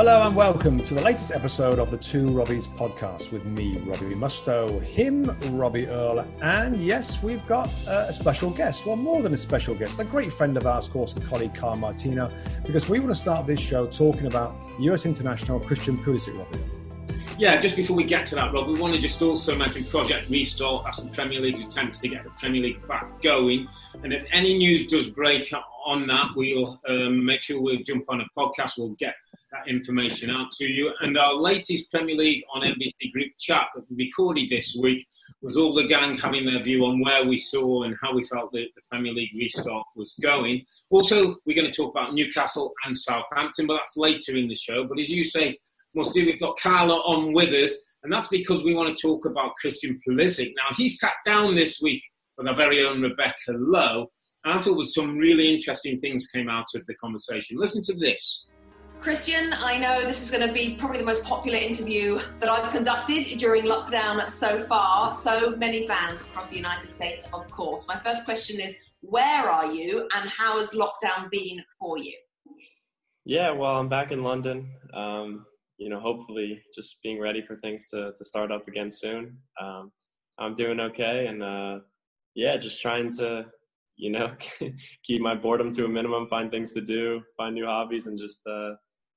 Hello and welcome to the latest episode of the Two Robbies podcast with me, Robbie Mustoe, him, Robbie Earle, and yes, we've got uh, a special guest. Well, more than a special guest, a great friend of ours, of course, and colleague Kyle Martino, because we want to start this show talking about US international Christian Pulisic, Robbie. Yeah, just before we get to that, Rob, we want to just also mention Project Restore That's the Premier League's attempt to get the Premier League back going. And if any news does break on that, we'll um, make sure we'll jump on a podcast. We'll get that information out to you. And our latest Premier League on NBC group chat that we recorded this week was all the gang having their view on where we saw and how we felt the, the Premier League restart was going. Also, we're going to talk about Newcastle and Southampton, but that's later in the show. But as you say, Mostly we've got Kyle on with us, and that's because we want to talk about Christian Pulisic. Now, he sat down this week with our very own Rebecca Lowe, and I thought some really interesting things came out of the conversation. Listen to this. Christian, I know this is going to be probably the most popular interview that I've conducted during lockdown so far. So many fans across the United States, of course. My first question is where are you and how has lockdown been for you? Yeah, well, I'm back in London. Um, you know, hopefully just being ready for things to, to start up again soon. Um, I'm doing okay. And uh, yeah, just trying to, you know, keep my boredom to a minimum, find things to do, find new hobbies, and just, uh,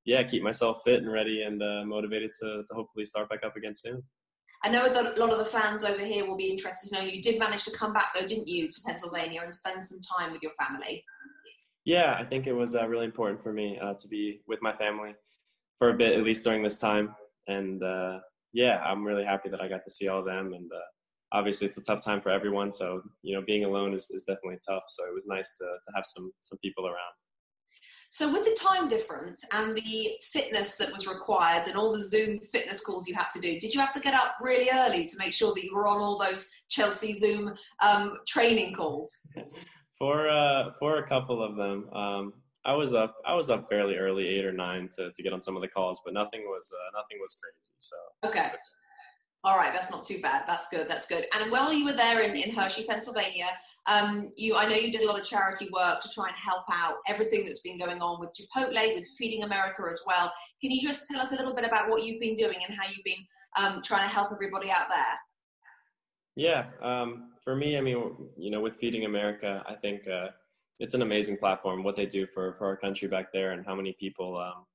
yeah, keep myself fit and ready and uh, motivated to, to hopefully start back up again soon. I know that a lot of the fans over here will be interested to know you did manage to come back though, didn't you, to Pennsylvania and spend some time with your family? Yeah, I think it was uh, really important for me uh, to be with my family for a bit, at least during this time. And uh, yeah, I'm really happy that I got to see all of them. And uh, obviously, it's a tough time for everyone. So you know, being alone is, is definitely tough. So it was nice to to have some some people around. So, with the time difference and the fitness that was required and all the Zoom fitness calls you had to do, did you have to get up really early to make sure that you were on all those Chelsea Zoom um, training calls? for uh, for a couple of them, um, I was up. I was up fairly early, eight or nine, to, to get on some of the calls, but nothing was uh, nothing was crazy. So okay, all right, that's not too bad. That's good. That's good. And while you were there in, in Hershey, Pennsylvania, um, you I know you did a lot of charity work to try and help out everything that's been going on with Chipotle, with Feeding America as well. Can you just tell us a little bit about what you've been doing and how you've been um, trying to help everybody out there? Yeah, um, for me, I mean, you know, with Feeding America, I think. Uh, it's an amazing platform what they do for for our country back there and how many people um,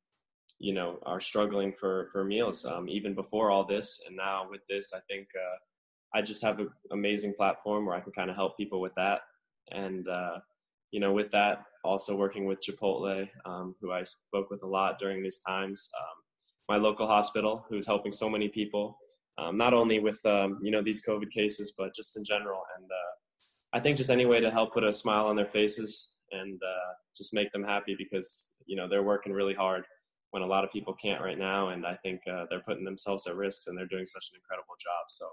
you know are struggling for for meals um, even before all this and now with this i think uh, i just have an amazing platform where i can kind of help people with that. And uh, you know with that also working with chipotle um, who i spoke with a lot during these times um, my local hospital who's helping so many people um, not only with um, you know these covid cases but just in general. And uh, I think just any way to help put a smile on their faces and uh, just make them happy because you know they're working really hard when a lot of people can't right now, and I think uh, they're putting themselves at risk and they're doing such an incredible job. So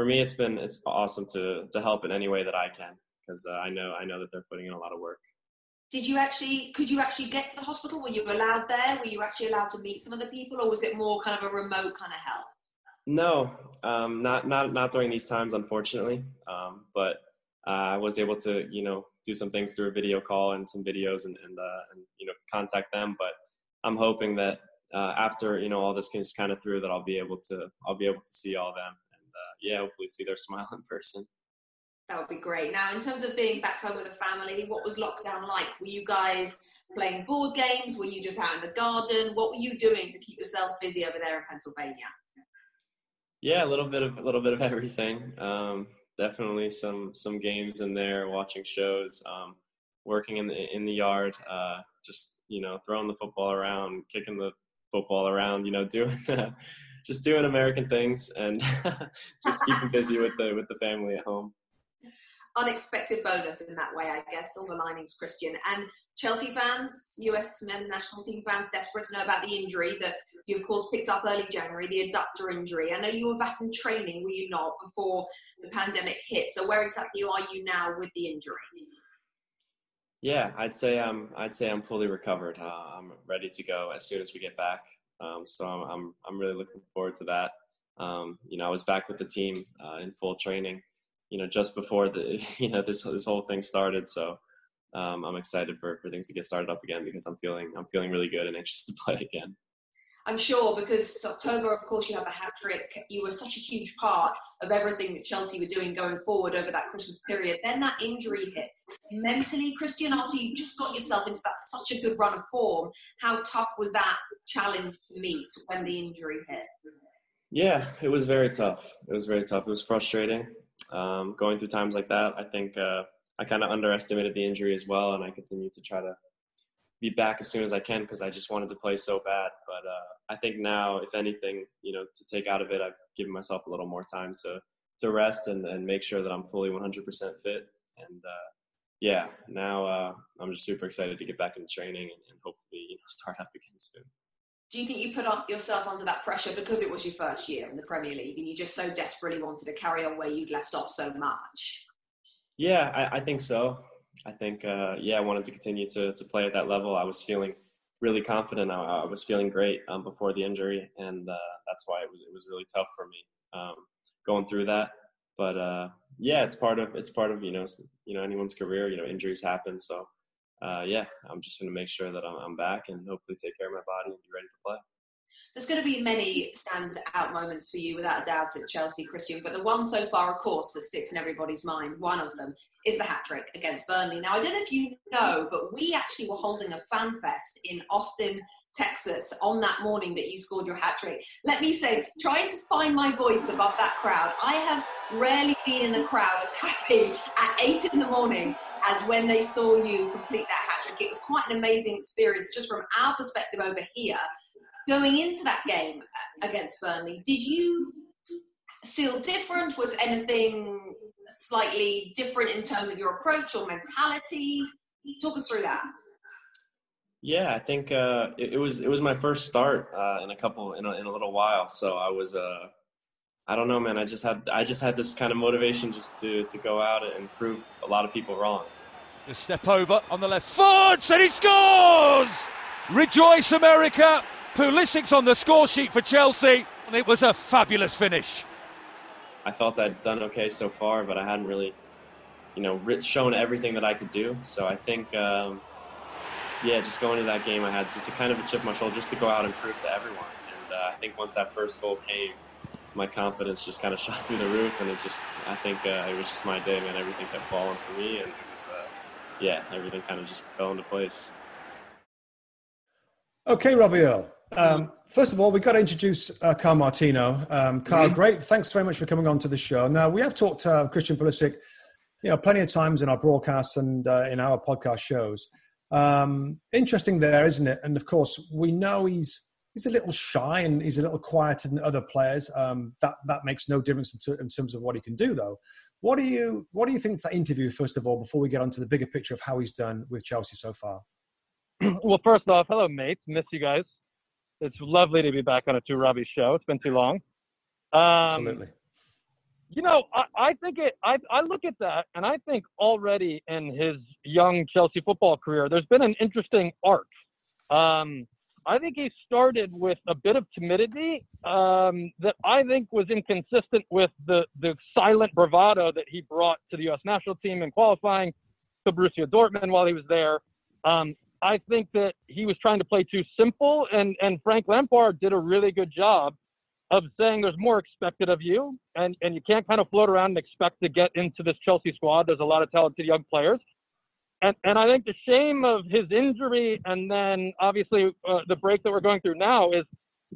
for me, it's been it's awesome to to help in any way that I can because uh, I know I know that they're putting in a lot of work. Did you actually could you actually get to the hospital? Were you allowed there? Were you actually allowed to meet some of the people, or was it more kind of a remote kind of help? No, um, not not not during these times, unfortunately. Um, but uh, I was able to, you know, do some things through a video call and some videos and, and, uh, and you know, contact them. But I'm hoping that uh, after, you know, all this is kind of through that I'll be able to, I'll be able to see all them and uh, yeah, hopefully see their smile in person. That would be great. Now, in terms of being back home with the family, what was lockdown like? Were you guys playing board games? Were you just out in the garden? What were you doing to keep yourselves busy over there in Pennsylvania? Yeah, a little bit of a little bit of everything. Um, definitely some some games in there, watching shows, um, working in the in the yard, uh, just you know throwing the football around, kicking the football around, you know, doing just doing American things and just keeping busy with the with the family at home. unexpected bonus in that way, I guess. All the linings, Christian. And Chelsea fans, US men's national team fans, desperate to know about the injury that you, of course, picked up early January, the adductor injury. I know you were back in training, were you not, before the pandemic hit? So where exactly are you now with the injury? Yeah, I'd say I'm. I'd say I'm fully recovered. Uh, I'm ready to go as soon as we get back. Um, so I'm, I'm. Really looking forward to that. Um, you know, I was back with the team uh, in full training. You know, just before the you know this this whole thing started. So um, I'm excited for for things to get started up again because I'm feeling I'm feeling really good and anxious to play again. I'm sure because October, of course, you have a hat trick. You were such a huge part of everything that Chelsea were doing going forward over that Christmas period. Then that injury hit. Mentally, Christian, after you just got yourself into that such a good run of form, how tough was that challenge to meet when the injury hit? Yeah, it was very tough. It was very tough. It was frustrating um, going through times like that. I think uh, I kind of underestimated the injury as well, and I continued to try to be back as soon as I can because I just wanted to play so bad. But uh, I think now, if anything, you know, to take out of it, I've given myself a little more time to to rest and, and make sure that I'm fully 100% fit. And uh, yeah, now uh, I'm just super excited to get back into training and, and hopefully you know, start up again soon. Do you think you put up yourself under that pressure because it was your first year in the Premier League and you just so desperately wanted to carry on where you'd left off so much? Yeah, I, I think so. I think, uh, yeah, I wanted to continue to, to play at that level. I was feeling really confident. I, I was feeling great um, before the injury, and uh, that's why it was it was really tough for me um, going through that. But uh, yeah, it's part of it's part of you know you know anyone's career. You know injuries happen, so uh, yeah, I'm just going to make sure that I'm, I'm back and hopefully take care of my body and be ready to play. There's going to be many stand-out moments for you, without a doubt, at Chelsea, Christian. But the one so far, of course, that sticks in everybody's mind, one of them, is the hat trick against Burnley. Now, I don't know if you know, but we actually were holding a fan fest in Austin, Texas, on that morning that you scored your hat trick. Let me say, trying to find my voice above that crowd, I have rarely been in a crowd as happy at eight in the morning as when they saw you complete that hat trick. It was quite an amazing experience, just from our perspective over here going into that game against Burnley, did you feel different? Was anything slightly different in terms of your approach or mentality? Talk us through that. Yeah, I think uh, it, it, was it was my first start uh, in a couple in a, in a little while, so I was uh, I don't know, man. I just had I just had this kind of motivation just to to go out and prove a lot of people wrong. The step over on the left foot, and he scores! Rejoice, America! Pulisic's on the score sheet for Chelsea, and it was a fabulous finish. I thought I'd done okay so far, but I hadn't really, you know, shown everything that I could do. So I think, um, yeah, just going into that game, I had just a kind of a chip on my shoulder just to go out and prove to everyone. And uh, I think once that first goal came, my confidence just kind of shot through the roof, and it just, I think uh, it was just my day, man. Everything kept falling for me, and it was, uh, yeah, everything kind of just fell into place. Okay, Robbie Earle. Um, first of all, we've got to introduce uh, Kyle Martino. Um, Kyle, mm-hmm. great. Thanks very much for coming on to the show. Now, we have talked to uh, Christian Pulisic, you know, plenty of times in our broadcasts and uh, in our podcast shows. Um, interesting there, isn't it? And of course, we know he's he's a little shy and he's a little quieter than other players. Um, that that makes no difference in, t- in, terms of what he can do, though. What do you what do you think of that interview first of all, before we get on to the bigger picture of how he's done with Chelsea so far? Well, first off, hello, mates. Miss you guys. It's lovely to be back on a Two Robbie show. It's been too long. Um, Absolutely. You know, I, I think it. I, I look at that, and I think already in his young Chelsea football career, there's been an interesting arc. Um, I think he started with a bit of timidity um, that I think was inconsistent with the the silent bravado that he brought to the U.S. national team in qualifying to Borussia Dortmund while he was there. Um, I think that he was trying to play too simple, and and Frank Lampard did a really good job of saying there's more expected of you, and and you can't kind of float around and expect to get into this Chelsea squad. There's a lot of talented young players, and and I think the shame of his injury, and then obviously uh, the break that we're going through now is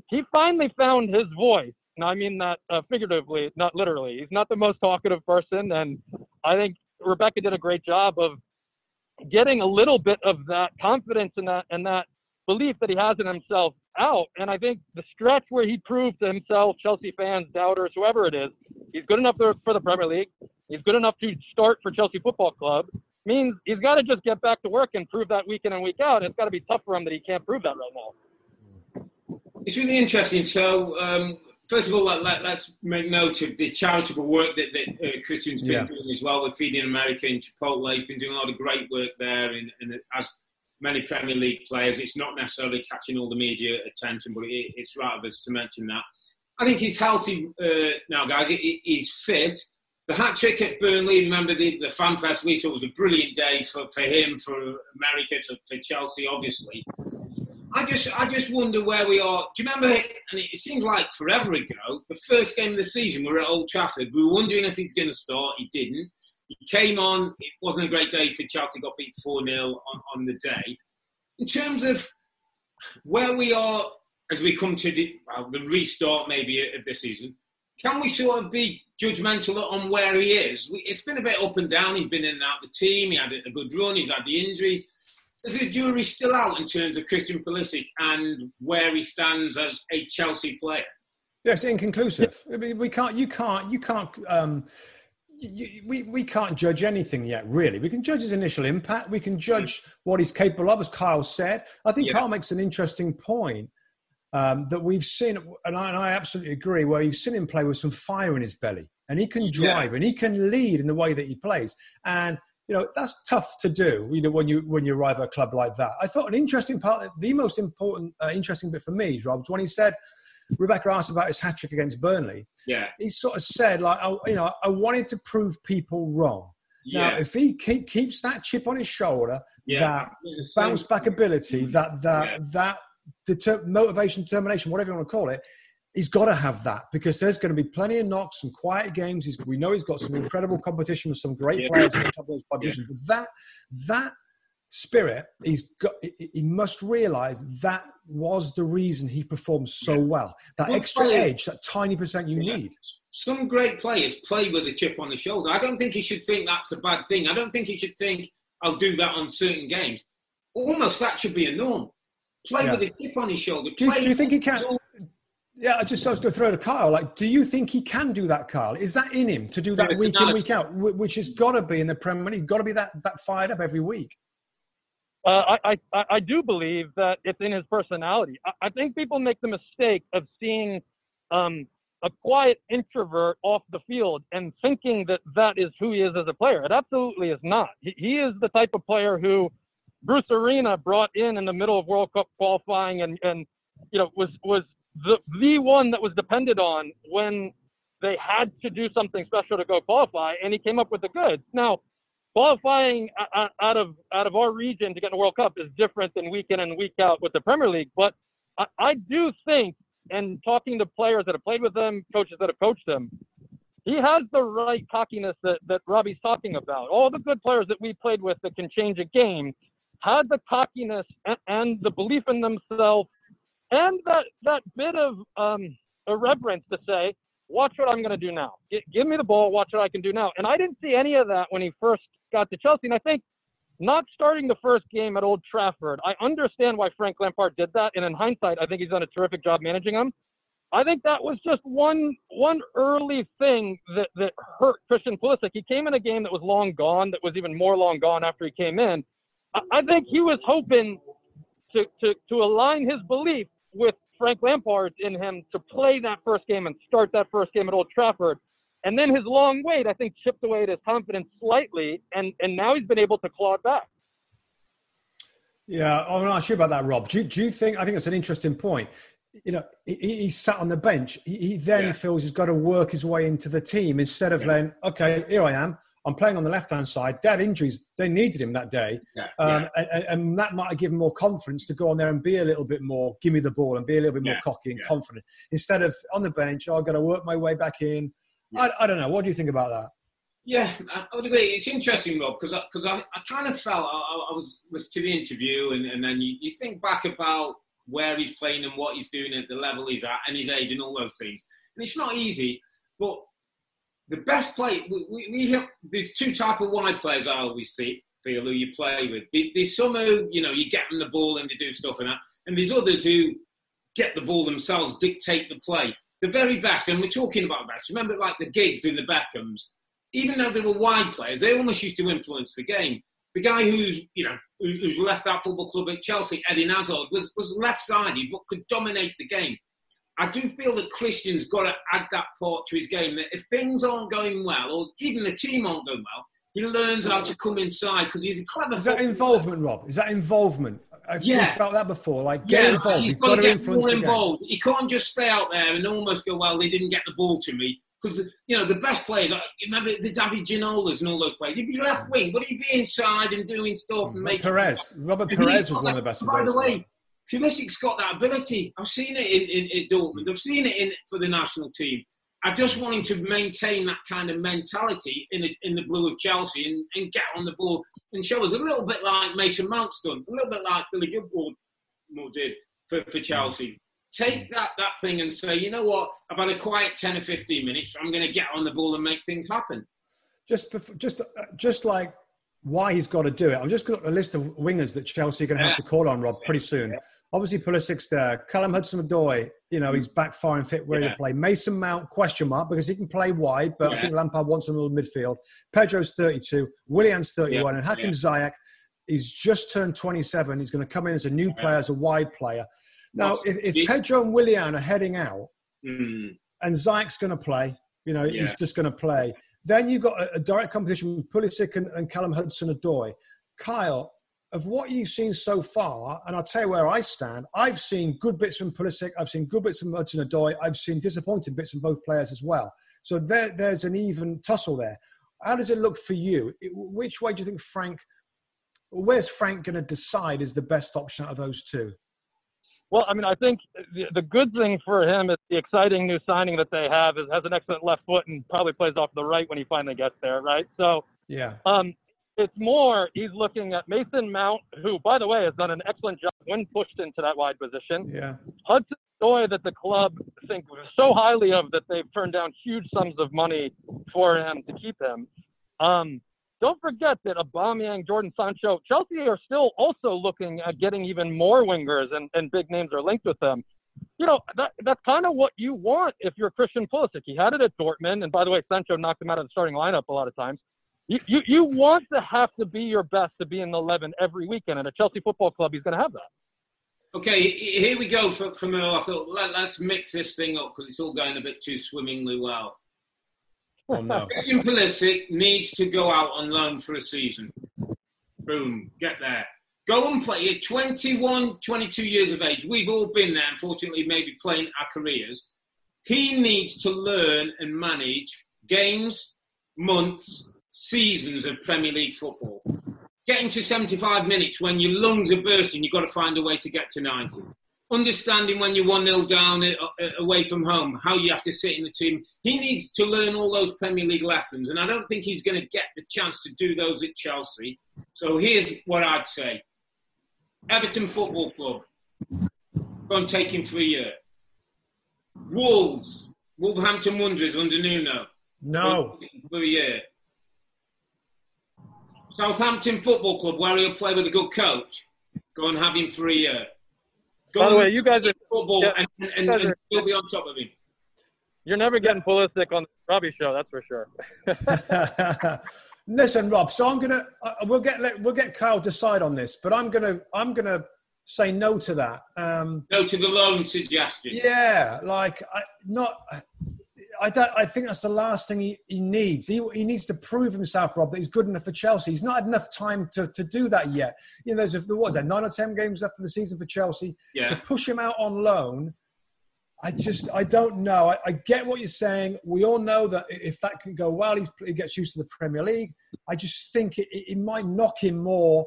he finally found his voice. Now I mean that uh, figuratively, not literally. He's not the most talkative person, and I think Rebecca did a great job of getting a little bit of that confidence and that and that belief that he has in himself out. And I think the stretch where he proved to himself, Chelsea fans, doubters, whoever it is, he's good enough for the Premier League. He's good enough to start for Chelsea Football Club. Means he's got to just get back to work and prove that week in and week out. It's got to be tough for him that he can't prove that right now. It's really interesting. So, um, first of all, let, us make note of the charitable work that, that uh, Christian's been yeah. doing as well with Feeding America and Chipotle. He's been doing a lot of great work there, and, and as many Premier League players, it's not necessarily catching all the media attention, but it, it's right of us to mention that. I think he's healthy uh, now, guys. He, he's fit. The hat trick at Burnley, remember the, the fan fest we saw was a brilliant day for, for him, for America, for, for Chelsea, obviously. I just I just wonder where we are. Do you remember? And it seemed like forever ago. The first game of the season, we were at Old Trafford. We were wondering if he's going to start. He didn't. He came on. It wasn't a great day for Chelsea. Got beat four 0 on, on the day. In terms of where we are as we come to the, well, the restart maybe of the season, can we sort of be judgmental on where he is? It's been a bit up and down. He's been in and out of the team. He had a good run. He's had the injuries is his jury still out in terms of Christian Pulisic and where he stands as a Chelsea player? Yes, inconclusive. I mean, we can't. You can't. You can't. Um, you, we, we can't judge anything yet, really. We can judge his initial impact. We can judge what he's capable of, as Kyle said. I think yeah. Kyle makes an interesting point um, that we've seen, and I, and I, absolutely agree, where you've seen him play with some fire in his belly, and he can drive yeah. and he can lead in the way that he plays. And you know that's tough to do you know when you when you arrive at a club like that i thought an interesting part the most important uh, interesting bit for me rob was when he said rebecca asked about his hat trick against burnley yeah he sort of said like oh, you know i wanted to prove people wrong yeah. now if he keep, keeps that chip on his shoulder yeah. that bounce back ability that that yeah. that deter- motivation determination whatever you want to call it he's got to have that because there's going to be plenty of knocks, and quiet games. He's, we know he's got some incredible competition with some great yeah. players in the top of those divisions. Yeah. But that that spirit, he's got. He must realise that was the reason he performed so yeah. well. That well, extra edge, that tiny percent you need. Some great players play with a chip on the shoulder. I don't think he should think that's a bad thing. I don't think he should think I'll do that on certain games. Almost that should be a norm. Play with a chip on his shoulder. Do do you think he can? Yeah, I just I was going to throw to Kyle. Like, do you think he can do that, Kyle? Is that in him to do that week in week out, which has got to be in the Premier League? Got to be that that fired up every week. Uh, I, I I do believe that it's in his personality. I, I think people make the mistake of seeing um, a quiet introvert off the field and thinking that that is who he is as a player. It absolutely is not. He, he is the type of player who Bruce Arena brought in in the middle of World Cup qualifying and and you know was was the the one that was depended on when they had to do something special to go qualify, and he came up with the goods. Now, qualifying out of out of our region to get in the World Cup is different than week in and week out with the Premier League. But I, I do think, and talking to players that have played with him, coaches that have coached him, he has the right cockiness that, that Robbie's talking about. All the good players that we played with that can change a game had the cockiness and, and the belief in themselves and that that bit of um, irreverence to say, "Watch what I'm going to do now. G- give me the ball. Watch what I can do now." And I didn't see any of that when he first got to Chelsea. And I think not starting the first game at Old Trafford, I understand why Frank Lampard did that. And in hindsight, I think he's done a terrific job managing him. I think that was just one one early thing that, that hurt Christian Pulisic. He came in a game that was long gone, that was even more long gone after he came in. I, I think he was hoping to, to, to align his belief with Frank Lampard in him to play that first game and start that first game at Old Trafford. And then his long wait, I think, chipped away at his confidence slightly, and, and now he's been able to claw it back. Yeah, I'm not sure about that, Rob. Do, do you think? I think it's an interesting point. You know, he, he sat on the bench. He, he then yeah. feels he's got to work his way into the team instead of yeah. saying, "Okay, here I am. I'm playing on the left hand side. That injuries, they needed him that day. Yeah, um, yeah. And, and, that might have given more confidence to go on there and be a little bit more, give me the ball and be a little bit more cocky and confident. Instead of on the bench, oh, I've got to work my way back in. I, I, don't know. What do you think about that? Yeah, I would agree. It's interesting, Rob, because because I, I, I, kind of felt I, I, was was to the interview, and, and then you, you think back about where he's playing and what he's doing at the level he's at and his age and all those things. And it's not easy, but the best play we, we, we have there's two type of wide players I always see feel who you play with. There's some who you know you get them the ball and they do stuff and that, and there's others who get the ball themselves, dictate the play. The very best, and we're talking about best. Remember, like the Giggs in the Beckhams, even though they were wide players, they almost used to influence the game. The guy who's you know who's left that football club at Chelsea, Eddie Hazard, was was left-sided but could dominate the game. I do feel that Christian's got to add that part to his game. That if things aren't going well, or even the team aren't going well, he learns how to come inside because he's a clever. Is that involvement, Rob? Is that involvement? I've yeah. felt that before. Like, get yeah, involved. You've You've got, got to to get more the game. involved. You can't just stay out there and almost go, well, they didn't get the ball to me. Because, you know, the best players, remember the David Ginolas and all those players, he'd be left wing, but he'd be inside and doing stuff and making. Pires. Robert Pires was one of the best. By the way, Pulisic's got that ability. I've seen it in, in, in Dortmund. I've seen it in for the national team. I just want him to maintain that kind of mentality in the, in the blue of Chelsea and, and get on the ball and show us a little bit like Mason Mount's done, a little bit like Billy Gilmour did for, for Chelsea. Take that, that thing and say, you know what, I've had a quiet 10 or 15 minutes. I'm going to get on the ball and make things happen. just bef- just uh, just like why he's got to do it. I'm just got a list of wingers that Chelsea are going to have Yeah. to call on Rob pretty soon. Obviously, Pulisic's there. Callum Hudson-Odoi, you know, he's back far and fit, ready Yeah. to play. Mason Mount, question mark, because he can play wide, but I think Lampard wants him in the midfield. Pedro's 32, Willian's 31, Yeah. and Hakim Yeah. Ziyech, he's just turned 27. He's going to come in as a new player, as a wide player. Now, if, if Pedro and Willian are heading out, Mm. and Ziyech's going to play. You know, he's just going to play. Then you've got a, a direct competition with Pulisic and, and Callum Hudson-Odoi. Kyle, of what you've seen so far, and I'll tell you where I stand. I've seen good bits from Pulisic. I've seen good bits from Hudson-Odoi. I've seen disappointing bits from both players as well. So there, there's an even tussle there. How does it look for you? It- which way do you think Frank? Where's Frank going to decide is the best option out of those two? Well, I mean, I think the, the good thing for him is the exciting new signing that they have is has an excellent left foot and probably plays off the right when he finally gets there, right? So, Yeah. um, it's more he's looking at Mason Mount, who, by the way, has done an excellent job when pushed into that wide position. Yeah. Hudson Doy that the club think so highly of that they've turned down huge sums of money for him to keep him. Um, don't forget that Aubameyang, Jadon Sancho, Chelsea are still also looking at getting even more wingers, and, and big names are linked with them. You know, that, that's kind of what you want if you're Christian Pulisic. He had it at Dortmund, and by the way, Sancho knocked him out of the starting lineup a lot of times. You, you, you want to have to be your best to be in the 11 every weekend. At a Chelsea football club, he's going to have that. Okay, here we go from, from Earle. I thought let, let's mix this thing up because it's all going a bit too swimmingly well. Oh no. Christian Pulisic needs to go out on loan for a season. Boom, get there. Go and play. You're 21, 22 years of age. We've all been there, unfortunately, maybe playing our careers. He needs to learn and manage games, months, seasons of Premier League football. Getting to 75 minutes when your lungs are bursting, you've got to find a way to get to 90 understanding when you're 1 0 down uh, uh, away from home, how you have to sit in the team. He needs to learn all those Premier League lessons, and I don't think he's going to get the chance to do those at Chelsea. So here's what I'd say Everton Football Club, go and take him for a year. Wolves, Wolverhampton Wanderers under Nuno, No. for a year. Southampton Football Club, where he'll play with a good coach, go and have him for a year. Go By the way, you guys are football yeah, and, and, and, you guys and are- still be on top of him. you're never getting Pulisic on the Robbie show, that's for sure. Listen, Rob. So I'm gonna uh, we'll get let, we'll get Kyle decide on this, but I'm gonna I'm gonna say no to that. Um, No to the loan suggestion. yeah, like I not. I don't. I think that's the last thing he, he needs. He, he needs to prove himself, Rob, that he's good enough for Chelsea. He's not had enough time to, to do that yet. You know, there's a, there was that nine or ten games left of the season for Chelsea. To push him out on loan, I just I don't know. I, I get what you're saying. We all know that if that can go well, he's, he gets used to the Premier League. I just think it, it, it might knock him more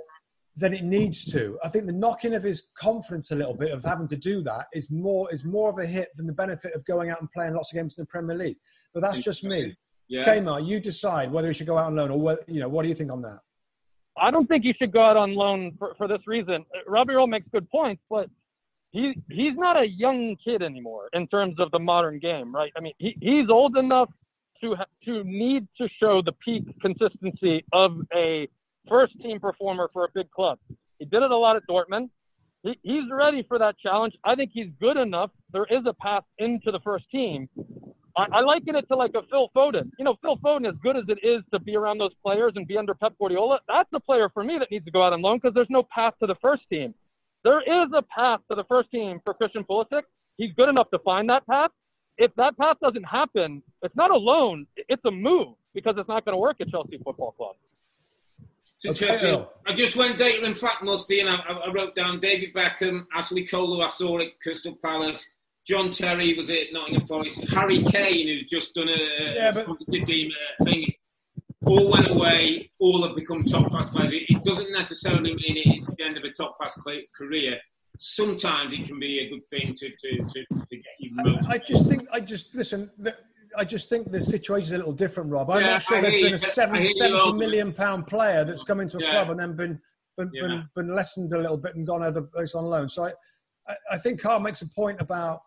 than it needs to. I think the knocking of his confidence a little bit of having to do that is more is more of a hit than the benefit of going out and playing lots of games in the Premier League. But that's just me. Yeah. Kmart, you decide whether he should go out on loan or whether, you know what do you think on that? I don't think he should go out on loan for, for this reason. Uh, Robbie Earle makes good points, but he he's not a young kid anymore in terms of the modern game, right? I mean, he, he's old enough to ha- to need to show the peak consistency of a first team performer for a big club. He did it a lot at Dortmund. he, he's ready for that challenge. I think he's good enough. There is a path into the first team. I, I liken it to like a Phil Foden. You know, Phil Foden, as good as it is to be around those players and be under Pep Guardiola, that's the player for me that needs to go out on loan because there's no path to the first team. There is a path to the first team for Christian Pulisic. He's good enough to find that path. If that path doesn't happen, it's not a loan, it's a move because it's not going to work at Chelsea Football Club. Okay, I just went data and fact, Musty, and I, I, wrote down David Beckham, Ashley Cole, who I saw at Crystal Palace, John Terry was at Nottingham Forest, Harry Kane, who's just done a, yeah, but... team uh, thing, all went away, all have become top class players. It, doesn't necessarily mean it's the end of a top class career. Sometimes it can be a good thing to, to, to, to get you. I, I, just think, I just listen. The, I just think the situation is a little different, Rob. I'm yeah, not sure there's been a seven, 70 million pound player that's come into a yeah. club and then been been, yeah. been, been lessened a little bit and gone other place on loan. So I, I, think Kyle makes a point about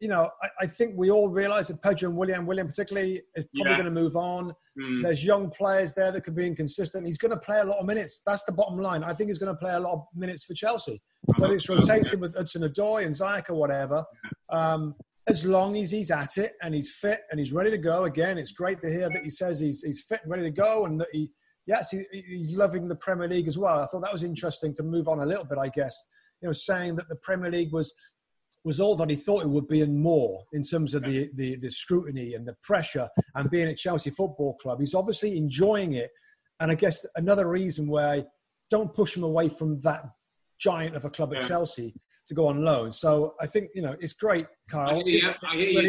you know, I, I, think we all realise that Pedro and Willian, Willian particularly, is probably yeah. going to move on. Mm. There's young players there that could be inconsistent. He's going to play a lot of minutes. That's the bottom line. I think he's going to play a lot of minutes for Chelsea, whether it's rotating with Hudson Odoi and Ziyech or whatever. Um, as long as he's at it and he's fit and he's ready to go. Again, it's great to hear that he says he's, he's fit and ready to go and that he, yes, he, he's loving the Premier League as well. I thought that was interesting to move on a little bit, I guess. You know, saying that the Premier League was – was all that he thought it would be and more in terms of the, the, the scrutiny and the pressure and being at Chelsea Football Club. He's obviously enjoying it. And I guess another reason why don't push him away from that giant of a club at yeah. Chelsea to go on loan. So I think, you know, it's great, Kyle. He's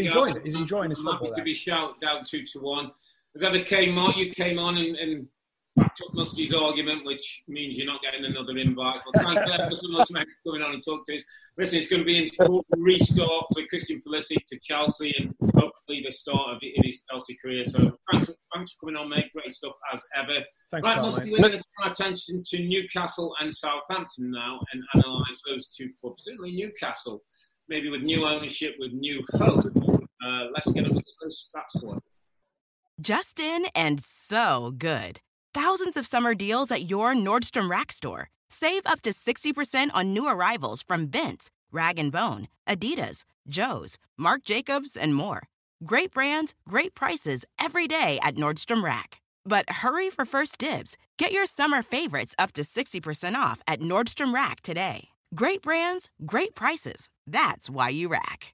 enjoying it. He's enjoying his football. Happy to be shouted down two to one. As ever Kmart, you came on and, and backed up Musty's argument, which means you're not getting another invite. But thanks so much for coming on and talk to us. Listen, it's going to be an important restart for Christian Pulisic to Chelsea and the start of his Chelsea career. So thanks, thanks for coming on, mate. Great stuff as ever. Thanks, right, Musty, we're going to turn our attention to Newcastle and Southampton now and analyse those two clubs. Certainly Newcastle, maybe with new ownership, with new hope. Uh, let's get a look at those stats for Just and so good thousands of summer deals at your Nordstrom Rack store. Save up to 60% on new arrivals from Vince, Rag & Bone, Adidas, Joe's, Marc Jacobs, and more. Great brands, great prices every day at Nordstrom Rack. But hurry for first dibs. Get your summer favorites up to 60% off at Nordstrom Rack today. Great brands, great prices. That's why you rack.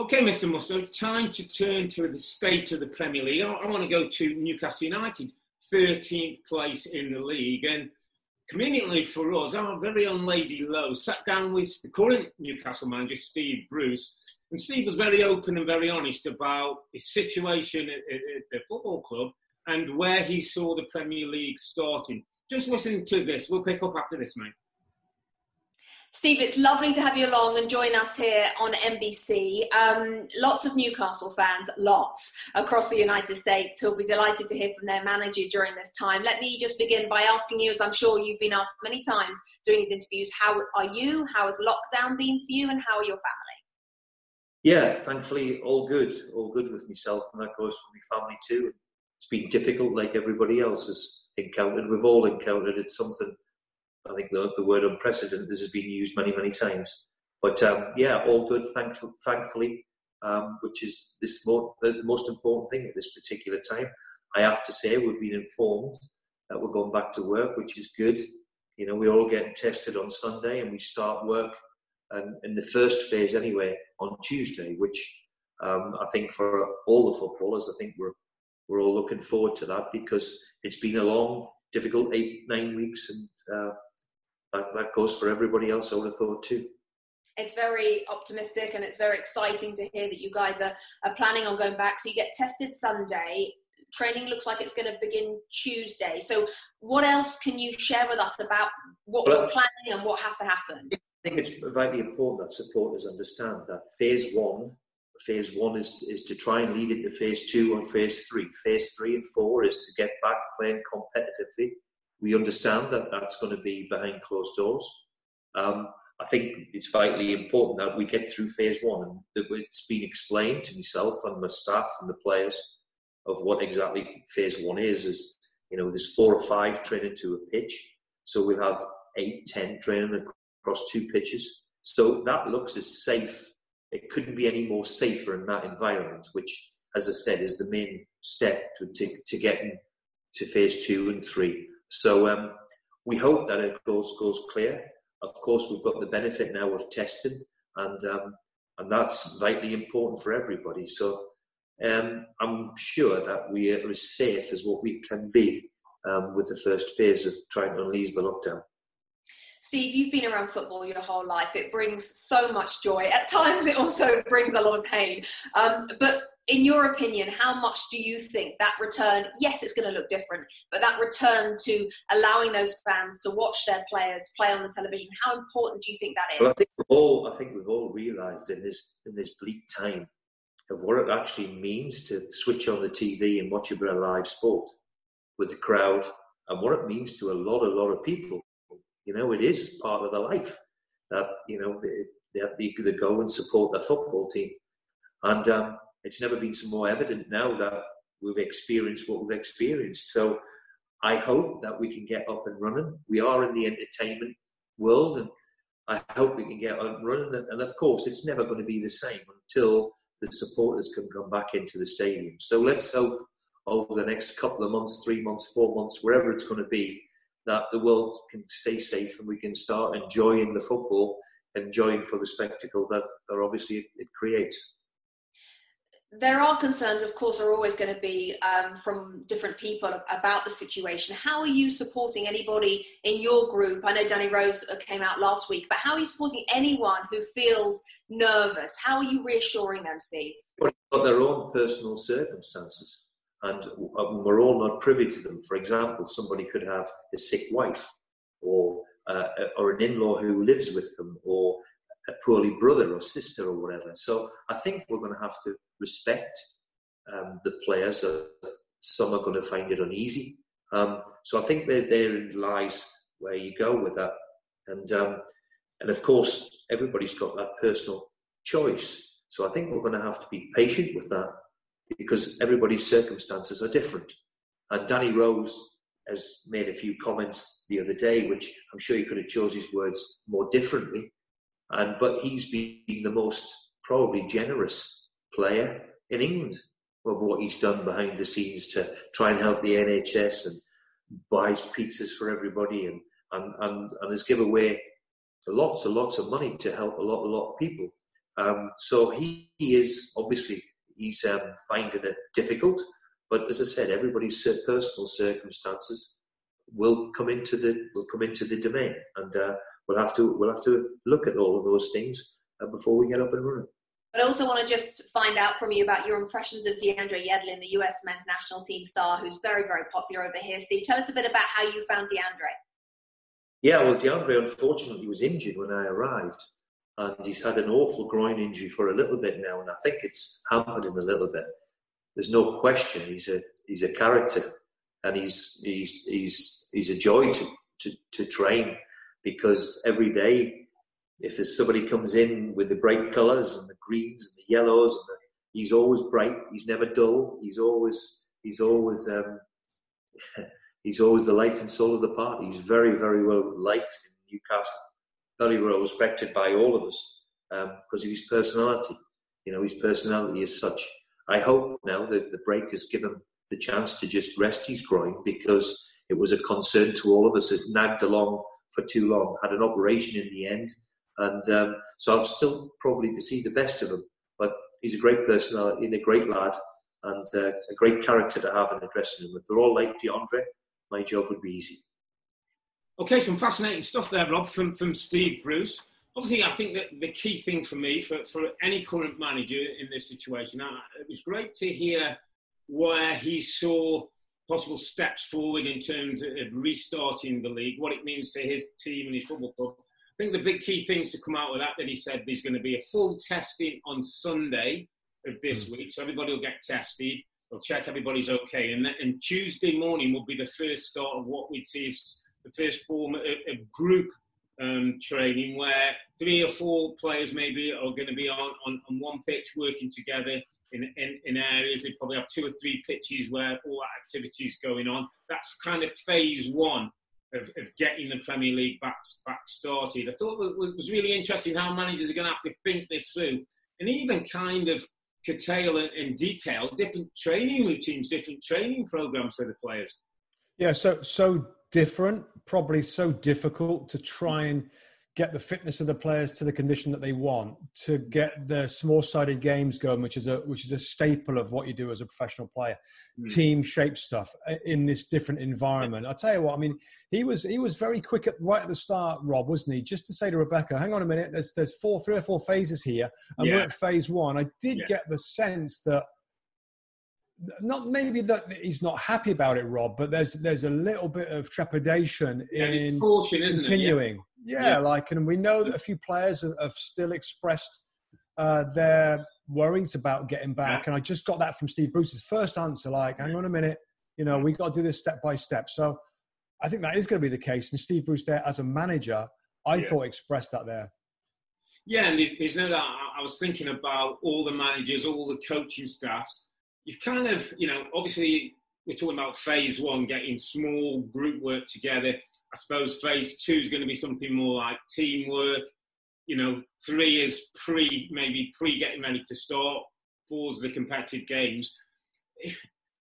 Okay, Mr. Mustoe, time to turn to the state of the Premier League. I, I want to go to Newcastle United, 13th place in the league. And conveniently for us, our very own Lady Lowe sat down with the current Newcastle manager, Steve Bruce. And Steve was very open and very honest about his situation at, at, at the football club and where he saw the Premier League starting. Just listen to this. We'll pick up after this, mate. Steve, it's lovely to have you along and join us here on NBC. Um, lots of Newcastle fans, lots across the United States, who'll be delighted to hear from their manager during this time. Let me just begin by asking you, as I'm sure you've been asked many times during these interviews, how are you? How has lockdown been for you? And how are your family? Yeah, thankfully, all good. All good with myself, and that goes for my family too. It's been difficult, like everybody else has encountered. We've all encountered. It's something I think the, the word unprecedented has been used many, many times. But um, yeah, all good, thankful, thankfully, um, which is this more, the most important thing at this particular time. I have to say, we've been informed that we're going back to work, which is good. You know, we're all getting tested on Sunday, and we start work um, in the first phase anyway on Tuesday, which um, I think for all the footballers, I think we're we're all looking forward to that because it's been a long, difficult eight nine weeks, and uh, that, that goes for everybody else. I would have thought too it's very optimistic and it's very exciting to hear that you guys are, are planning on going back. So you get tested Sunday. Training looks like it's going to begin Tuesday. So what else can you share with us about what well, you're planning and what has to happen? I think it's vitally important that supporters understand that phase one, phase one is, is to try and lead into phase two and phase three. Phase three and four is to get back playing competitively. We understand that that's going to be behind closed doors. Um, I think it's vitally important that we get through phase one and it's been explained to myself and my staff and the players of what exactly phase one is. Is you know, there's four or five training to a pitch, so we'll have eight, ten training across two pitches. So that looks as safe. It couldn't be any more safer in that environment, which, as I said, is the main step to to, to getting to phase two and three. So um, we hope that it goes goes clear. Of course, we've got the benefit now of testing, and um, and that's vitally important for everybody. So um, I'm sure that we are as safe as what we can be um, with the first phase of trying to unleash the lockdown. Steve, you've been around football your whole life. It brings so much joy. At times, it also brings a lot of pain. Um, but in your opinion, how much do you think that return, yes, it's going to look different, but that return to allowing those fans to watch their players play on the television, how important do you think that is? Well, I think we've all, I think we've all realised in this, in this bleak time of what it actually means to switch on the TV and watch a bit of live sport with the crowd and what it means to a lot, a lot of people. You know, it is part of their life that, you know, they, they, they go and support their football team. And um, it's never been more evident now that we've experienced what we've experienced. So I hope that we can get up and running. We are in the entertainment world, and I hope we can get up and running. And of course, it's never going to be the same until the supporters can come back into the stadium. So let's hope over the next couple of months, three months, four months, wherever it's going to be, that the world can stay safe and we can start enjoying the football, enjoying for the spectacle that, that obviously it creates there are concerns, of course, are always going to be um, from different people about the situation. How are you supporting anybody in your group? I know Danny Rose uh, came out last week, but how are you supporting anyone who feels nervous? How are you reassuring them, Steve? Well, got their own personal circumstances, and we're all not privy to them. For example, somebody could have a sick wife, or uh, or an in-law who lives with them, or a poorly brother or sister or whatever. So I think we're going to have to respect um, the players. Uh, some are going to find it uneasy. Um, so I think there, therein lies where you go with that. And um, and of course, everybody's got that personal choice. So I think we're going to have to be patient with that because everybody's circumstances are different. And Danny Rose has made a few comments the other day, which I'm sure he could have chose his words more differently. And but he's been the most probably generous player in England of what he's done behind the scenes to try and help the NHS and buys pizzas for everybody and and, and, and has given away lots and lots of money to help a lot a lot of people. Um, so he, he, is obviously he's um, finding it difficult, but as I said, everybody's personal circumstances will come into the will come into the domain, and uh, we'll have to we'll have to look at all of those things uh, before we get up and running. But I also want to just find out from you about your impressions of DeAndre Yedlin, the US men's national team star, who's very, very popular over here. Steve, tell us a bit about how you found DeAndre. Yeah, well, DeAndre unfortunately was injured when I arrived, and he's had an awful groin injury for a little bit now, and I think it's hampered him a little bit. There's no question he's a he's a character, and he's he's he's he's a joy to to, to train because every day if there's somebody comes in with the bright colours and the greens and the yellows, and the, he's always bright. He's never dull. He's always he's always um, he's always the life and soul of the party. He's very very well liked in Newcastle. Very well respected by all of us um, because of his personality. You know, his personality is such. I hope now that the break has given the chance to just rest his groin because it was a concern to all of us. It nagged along for too long, had an operation in the end. And um, so I've still probably to see the best of him. But he's a great personality and a great lad and uh, a great character to have in the dressing room. If they're all like DeAndre, my job would be easy. Okay, some fascinating stuff there, Rob, from, from Steve Bruce. Obviously, I think that the key thing for me, for, for any current manager in this situation, uh, it was great to hear where he saw possible steps forward in terms of restarting the league, what it means to his team and his football club. I think the big key things to come out of that that he said there's going to be a full testing on Sunday of this mm. week, so everybody will get tested. They'll check everybody's okay, and, and Tuesday morning will be the first start of what we'd see as the first form of, group um, training where three or four players maybe are going to be on, on, on one pitch working together in, in, in, areas. They probably have two or three pitches where all that activity is going on. That's kind of phase one of, of getting the Premier League back, back started. I thought it was really interesting how managers are going to have to think this through and even kind of curtail and, and detail different training routines, different training programs for the players. Yeah, so so different, probably so difficult to try and get the fitness of the players to the condition that they want, to get the small-sided games going, which is a which is a staple of what you do as a professional player, mm. team shape stuff uh, in this different environment. I'll tell you what, I mean, he was he was very quick at right at the start, Rob, wasn't he? Just to say to Rebecca, hang on a minute, there's there's four, three or four phases here, and yeah. we're at phase one. I did yeah. get the sense that not maybe that he's not happy about it, Rob, but there's there's a little bit of trepidation yeah, in caution, continuing. Yeah. yeah. like, and we know that a few players have, have still expressed uh, their worries about getting back, yeah. and I just got that from Steve Bruce's first answer. Like, hang on a minute, you know, we got to do this step by step. So, I think that is going to be the case. And Steve Bruce, there as a manager, I thought expressed that there. Yeah, and there's, there's no doubt. I was thinking about all the managers, all the coaching staffs you've kind of, you know, obviously we're talking about phase one, getting small group work together. I suppose phase two is going to be something more like teamwork. You know, three is pre, maybe pre getting ready to start. Four is the competitive games.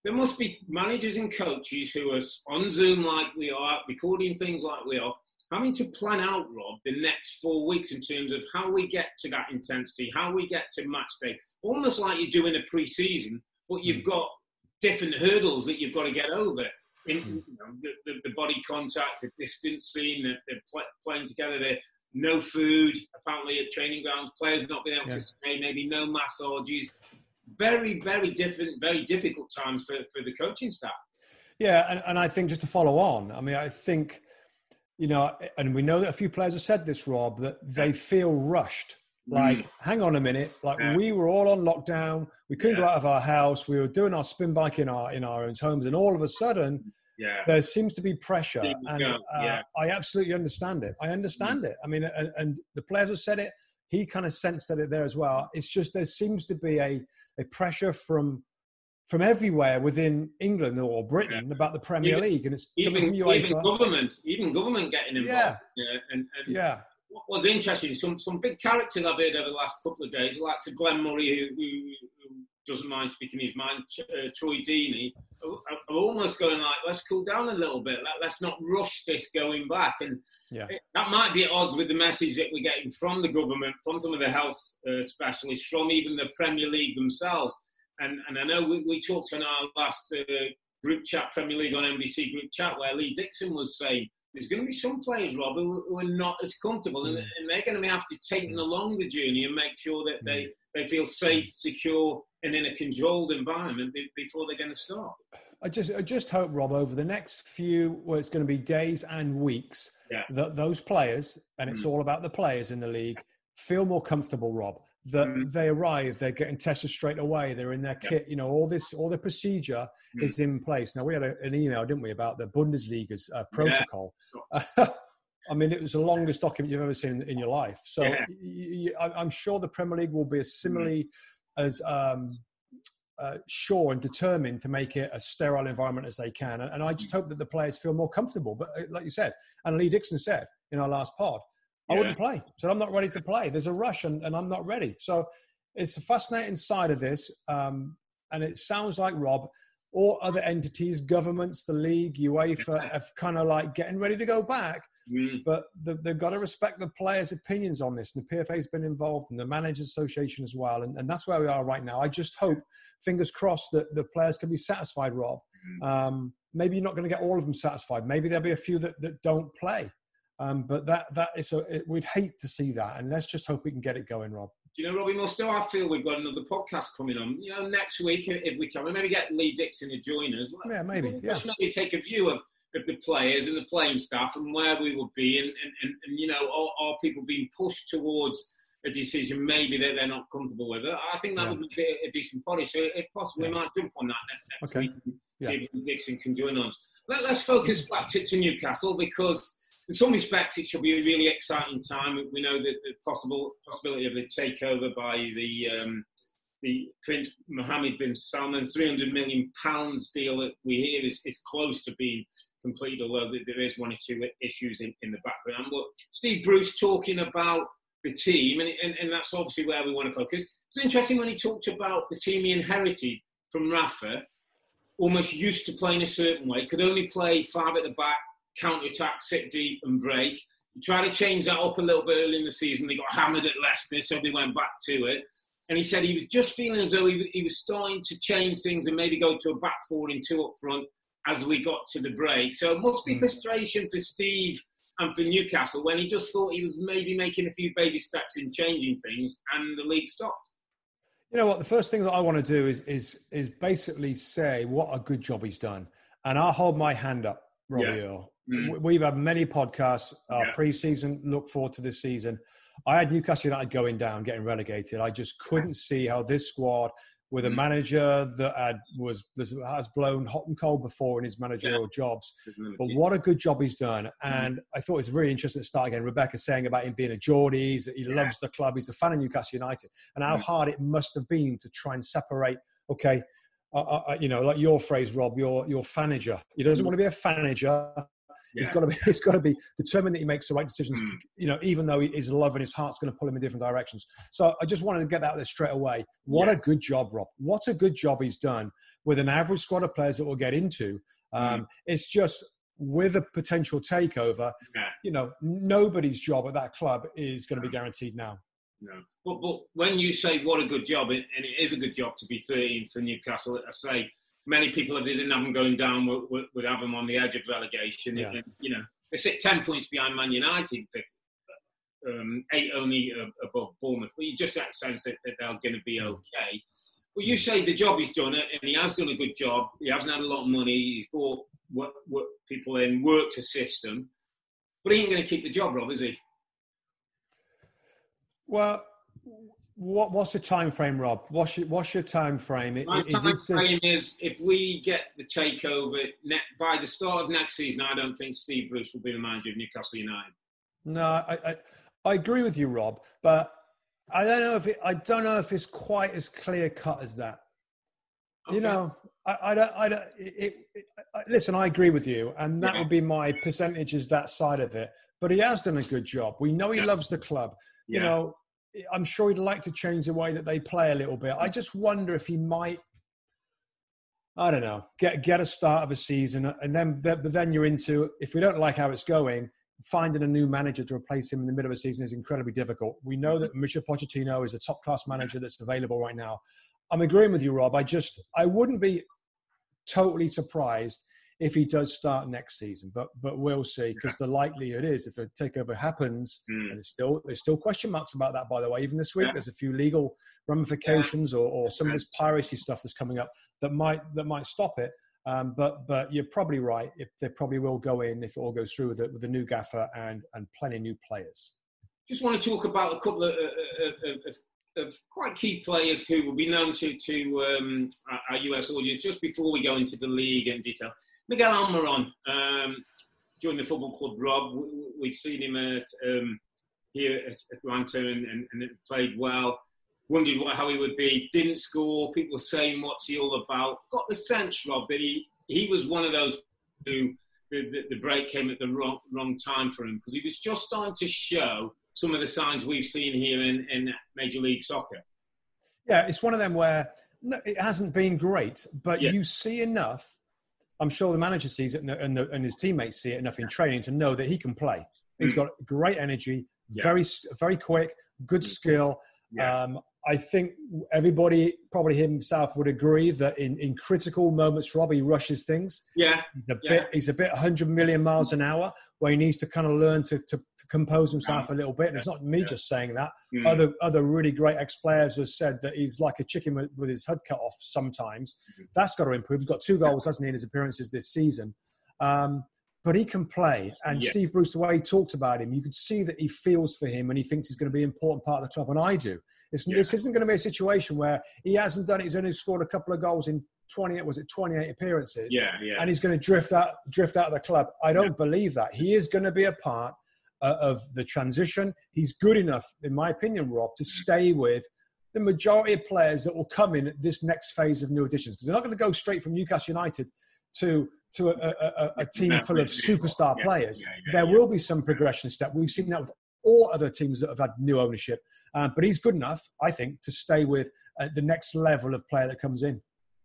There must be managers and coaches who are on Zoom like we are, recording things like we are, having to plan out, Rob, the next four weeks in terms of how we get to that intensity, how we get to match day, almost like you're doing a pre-season but you've got different hurdles that you've got to get over. In, hmm. you know, the, the, the, body contact, the distancing, the, the play, playing together, the no food, apparently at training grounds, players not being able to stay, maybe no massages. Very, very different, very difficult times for, for the coaching staff. Yeah, and, and I think just to follow on, I mean, I think, you know, and we know that a few players have said this, Rob, that they feel rushed like, mm. hang on a minute. Like, yeah. we were all on lockdown. We couldn't yeah. go out of our house. We were doing our spin bike in our in our own homes, and all of a sudden, yeah. there seems to be pressure. And uh, yeah. I absolutely understand it. I understand mm. it. I mean, and, and, the players have said it. He kind of sensed that it there as well. It's just there seems to be a a pressure from from everywhere within England or Britain yeah. about the Premier even, League, and it's even, even government, even government getting involved. Yeah, yeah and, and yeah what was interesting, some some big characters I've heard over the last couple of days, like to Glenn Murray, who, who, who doesn't mind speaking his mind, uh, Troy Deeney, are, almost going like, let's cool down a little bit, Let, us not rush this going back. And yeah. it, that might be at odds with the message that we're getting from the government, from some of the health uh, specialists, from even the Premier League themselves. And, and I know we, we talked in our last uh, group chat, Premier League on NBC group chat, where Lee Dixon was saying, there's going to be some players, Rob, who, who are not as comfortable, mm. and, and, they're going to have to take them along the journey and make sure that mm. they, they feel safe, secure, and in a controlled environment before they're going to start. I just, I just hope, Rob, over the next few, well, it's going to be days and weeks, yeah. that those players, and it's mm. all about the players in the league, feel more comfortable, Rob that mm. they arrive, they're getting tested straight away, they're in their kit, you know, all this, all the procedure mm. is in place. Now, we had a, an email, didn't we, about the Bundesliga's uh, protocol. Yeah. I mean, it was the longest document you've ever seen in, your life. So yeah. y- I'm sure the Premier League will be as mm. similarly mm. as um, uh, sure and determined to make it a sterile environment as they can. And, and I just mm. hope that the players feel more comfortable. But uh, like you said, and Lee Dixon said in our last pod, I wouldn't play. So I'm not ready to play. There's a rush and, and I'm not ready. So it's a fascinating side of this. Um, and it sounds like, Rob, or other entities, governments, the league, UEFA, have kind of like getting ready to go back. Mm. But the, they've got to respect the players' opinions on this. And the PFA's been involved and the Managers Association as well. And, and that's where we are right now. I just hope, fingers crossed, that the players can be satisfied, Rob. Mm. Um, maybe you're not going to get all of them satisfied. Maybe there'll be a few that, that don't play. Um, but that that is a, it, we'd hate to see that, and let's just hope we can get it going, Rob. Do you know, Robbie Mustoe, I feel we've got another podcast coming on. You know, next week, if we can, we maybe get Lee Dixon to join us. Yeah, maybe. We'll Yeah. maybe take a view of, of the players and the playing staff and where we would be, and, and, and, and you know, are, are people being pushed towards a decision maybe that they're not comfortable with? I think that Yeah. would be a decent policy. So if possible, we Yeah. might jump on that next, next Okay. week see if Lee Dixon can join us. Let, let's focus back to, to Newcastle because in some respects, it should be a really exciting time. We know that the possible possibility of a takeover by the um, the Prince Mohammed bin Salman, 300 million pounds deal that we hear is, is close to being completed, although there- is one or two issues in, in the background. But Steve Bruce talking about the team, and, and, and that's obviously where we want to focus. It's interesting when he talked about the team he inherited from Rafa, almost used to playing a certain way, could only play five at the back, counter attack, sit deep, and break. He tried to change that up a little bit early in the season. They got hammered at Leicester, so they went back to it. And he said he was just feeling as though he, he was starting to change things and maybe go to a back four and two up front as we got to the break. So it must be hmm. frustration for Steve and for Newcastle when he just thought he was maybe making a few baby steps in changing things and the league stopped. You know what? The first thing that I want to do is is is basically say what a good job he's done, and I'll hold my hand up, Robbie Yeah. Earle. Mm. We've had many podcasts, our Yeah. pre-season. Look forward to this season. I had Newcastle United going down, getting relegated. I just couldn't see how this squad, with a Mm. manager that had, was has blown hot and cold before in his managerial jobs, but Mm. what a good job he's done. And I thought it was really interesting to start again. Rebecca saying about him being a Geordie, he's, he loves the club, he's a fan of Newcastle United, and how Mm. hard it must have been to try and separate. Okay, uh, uh, uh, you know, like your phrase, Rob, your your fanager. He doesn't want to be a fanager. He's Yeah. got to be. He's got to be determined that he makes the right decisions. Mm. You know, even though he- his love and his heart's going to pull him in different directions. So I just wanted to get that out there straight away. What a good job, Rob. What a good job he's done with an average squad of players that we'll get into. Um, It's just with a potential takeover. Yeah. You know, nobody's job at that club is going to be guaranteed now. No. But, but when you say what a good job, and and it is a good job to be 13 for Newcastle, I say many people, if they didn't have them going down, would, would, would have them on the edge of relegation. Yeah. And, you know, they sit 10 points behind Man United, um, eight only uh, above Bournemouth. But you just get a sense that, that they're going to be okay. But you say the job he's done, it, and he has done a good job. He hasn't had a lot of money. He's brought what, what people in, worked a system. But he ain't going to keep the job, Rob, is he? Well, what, what's the time frame, Rob? What's your, what's your time frame? My is it time frame is if we get the takeover ne- by the start of next season, I don't think Steve Bruce will be the manager of Newcastle United. No, I, I, I agree with you, Rob, but I don't know if it, I don't know if it's quite as clear cut as that. You know, I, I don't, I don't. It, it, I, listen, I agree with you, and that Yeah. would be my percentage is that side of it. But he has done a good job. We know he Yeah. loves the club. You know, I'm sure he'd like to change the way that they play a little bit. I mm. just wonder if he might. I don't know. Get get a start of a season, uh, and then but then you're into. If we don't like how it's going, finding a new manager to replace him in the middle of a season is incredibly difficult. We know that mm-hmm. Michel Pochettino is a top class manager that's available right now. I'm agreeing with you, Rob. I just I wouldn't be totally surprised if he does start next season, but but we'll see because the likelihood is if a takeover happens, Mm. and there's still there's still question marks about that. By the way, even this week, Yeah. there's a few legal ramifications or, or some of this piracy stuff that's coming up that might that might stop it. Um, but but you're probably right. If they probably will go in if it all goes through with the, with the new gaffer and and plenty of new players. Just want to talk about a couple of, uh, of, of, of quite key players who will be known to, to um, our US audience just before we go into the league in detail. Miguel Almiron um, joined the football club, Rob. We, we- we'd seen him at, um, here at Atlanta and, and, and it played well. Wondered what, how he would be. Didn't score. People were saying, what's he all about? Got the sense, Rob, that he, he was one of those who the, the, the break came at the wrong, wrong time for him because he was just starting to show some of the signs we've seen here in, in Major League Soccer. Yeah, it's one of them where No, it hasn't been great, but Yeah. you see enough. I'm sure the manager sees it, and, the, and, the, and his teammates see it enough in training to know that he can play. He's got great energy, Yeah. very very quick, good skill. Yeah. Um, I think everybody, probably himself, would agree that in, in critical moments, Robbie rushes things. Yeah. He's a Yeah. bit he's a bit 100 million miles an hour, where he needs to kind of learn to, to, to compose himself a little bit. And it's not me just saying that. Mm. Other other really great ex players have said that he's like a chicken with, with his head cut off sometimes. Mm-hmm. That's got to improve. He's got two goals, hasn't he, in his appearances this season. Um, but he can play. And Yeah. Steve Bruce, the way he talked about him, you could see that he feels for him and he thinks he's going to be an important part of the club. And I do. It's, This isn't going to be a situation where he hasn't done it. He's only scored a couple of goals in 28, was it 28 appearances? Yeah, yeah. And he's going to drift out, drift out of the club. I don't believe that. He is going to be a part uh, of the transition. He's good enough, in my opinion, Rob, to stay with the majority of players that will come in this next phase of new additions. Because they're not going to go straight from Newcastle United to to a, a, a, a team full of superstar yeah, players. yeah, yeah, there yeah. will be some progression step. We've seen that with all other teams that have had new ownership. Uh, but he's good enough, I think, to stay with uh, the next level of player that comes in.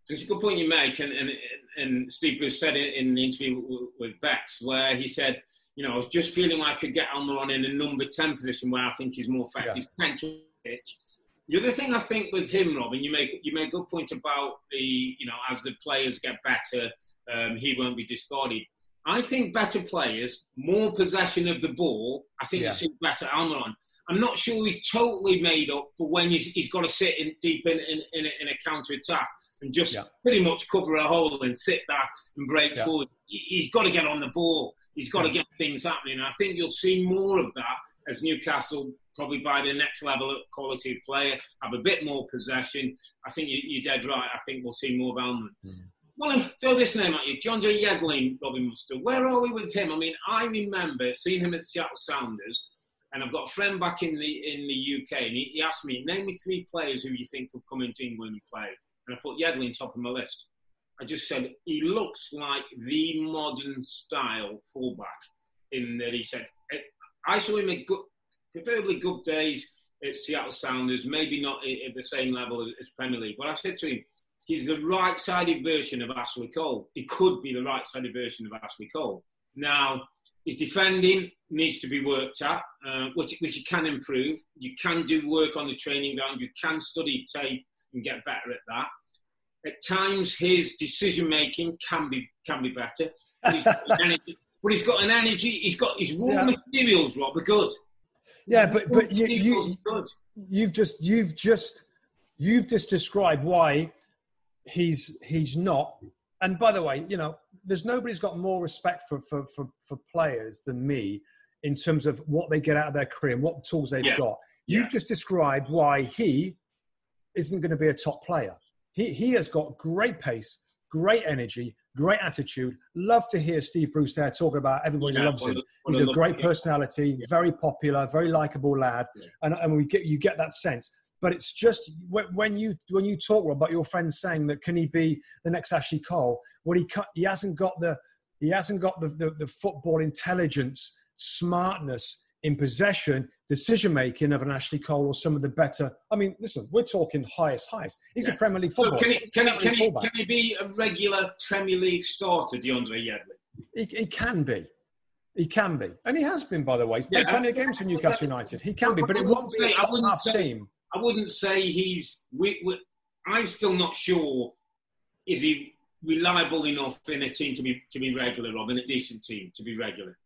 It's a good point you make, and, and, and Steve Bruce said it in the interview with, with Bex, where he said, you know, I was just feeling like I could get Almiron in a number 10 position where I think he's more effective, central pitch. The other thing I think with him, Robin, you make you make a good point about the, you know, as the players get better, um, he won't be discarded. I think better players, more possession of the ball. I think Yeah. you see better Almiron. I'm not sure he's totally made up for when he's, he's got to sit in deep in, in, in, a, in a counter attack and just Yeah. pretty much cover a hole and sit back and break Yeah. forward. He- He's got to get on the ball. He's got to get things happening. I think you'll see more of that as Newcastle probably by the next level of quality of player have a bit more possession. I think you, you're dead right. I think we'll see more of Almond. Mm. Well, um, throw this name at you, John J. Yedlin, Robin Mustoe. Where are we with him? I mean, I remember seeing him at Seattle Sounders, and I've got a friend back in the in the UK, and he, he asked me, name me three players who you think will come into England and play. And I put Yedlin top of my list. I just said he looks like the modern style fullback. In that he said, I saw him at good, preferably good days at Seattle Sounders, maybe not at the same level as, as Premier League. But I said to him, he's the right-sided version of Ashley Cole. He could be the right-sided version of Ashley Cole. Now, his defending needs to be worked at, uh, which, which you can improve. You can do work on the training ground. You can study tape and get better at that. At times, his decision making can be can be better. But he's, energy, but he's got an energy. He's got his raw Yeah. materials, Rob, are good. Yeah, but but you, you you've just you've just you've just described why he's he's not. And by the way, you know, there's nobody's got more respect for for for, for players than me in terms of what they get out of their career and what tools they've Yeah. got. You've just described why he isn't going to be a top player. He he has got great pace, great energy, great attitude. Love to hear Steve Bruce there talking about everybody Yeah, loves him. what He's a great personality, very popular, very likable lad, and, and we get you get that sense. But it's just when, when you when you talk about your friend saying that can he be the next Ashley Cole? Well, he cut, he hasn't got the he hasn't got the, the, the football intelligence, smartness in possession, decision making of an Ashley Cole or some of the better. I mean, listen, we're talking highest highs. He's a Premier League So footballer. can he, can, he, can, he, can he be a regular Premier League starter, DeAndre Yedlin? He, he can be. He can be. And he has been, by the way. He's played Yeah. plenty of games for Newcastle United. He can be, but it won't be a I top half say- team. I wouldn't say he's. We, we, I'm still not sure. Is he reliable enough in a team to be to be regular, Rob? In a decent team to be regular.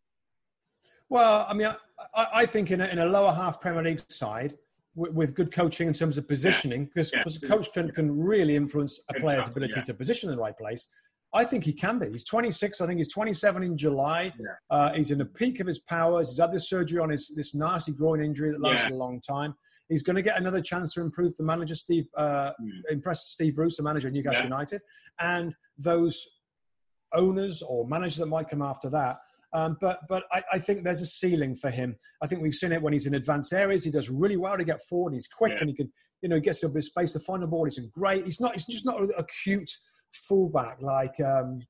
Well, I mean, I, I think in a, in a lower half Premier League side, with, with good coaching in terms of positioning, because, Yeah. because a coach can, can really influence a player's ability yeah. to position in the right place. I think he can be. He's 26. I think he's 27 in July. Uh, he's in the peak of his powers. He's had this surgery on his this nasty groin injury that lasted Yeah. a long time. He's going to get another chance to improve the manager, Steve, uh, impress Steve Bruce, the manager of Newcastle. Yeah. United, and those owners or managers that might come after that. Um, but but I, I think there's a ceiling for him. I think we've seen it when he's in advanced areas. He does really well to get forward. He's quick Yeah. and he can, you know, he gets a bit of space to find the ball. He's great. He's not. He's just not a cute fullback like um,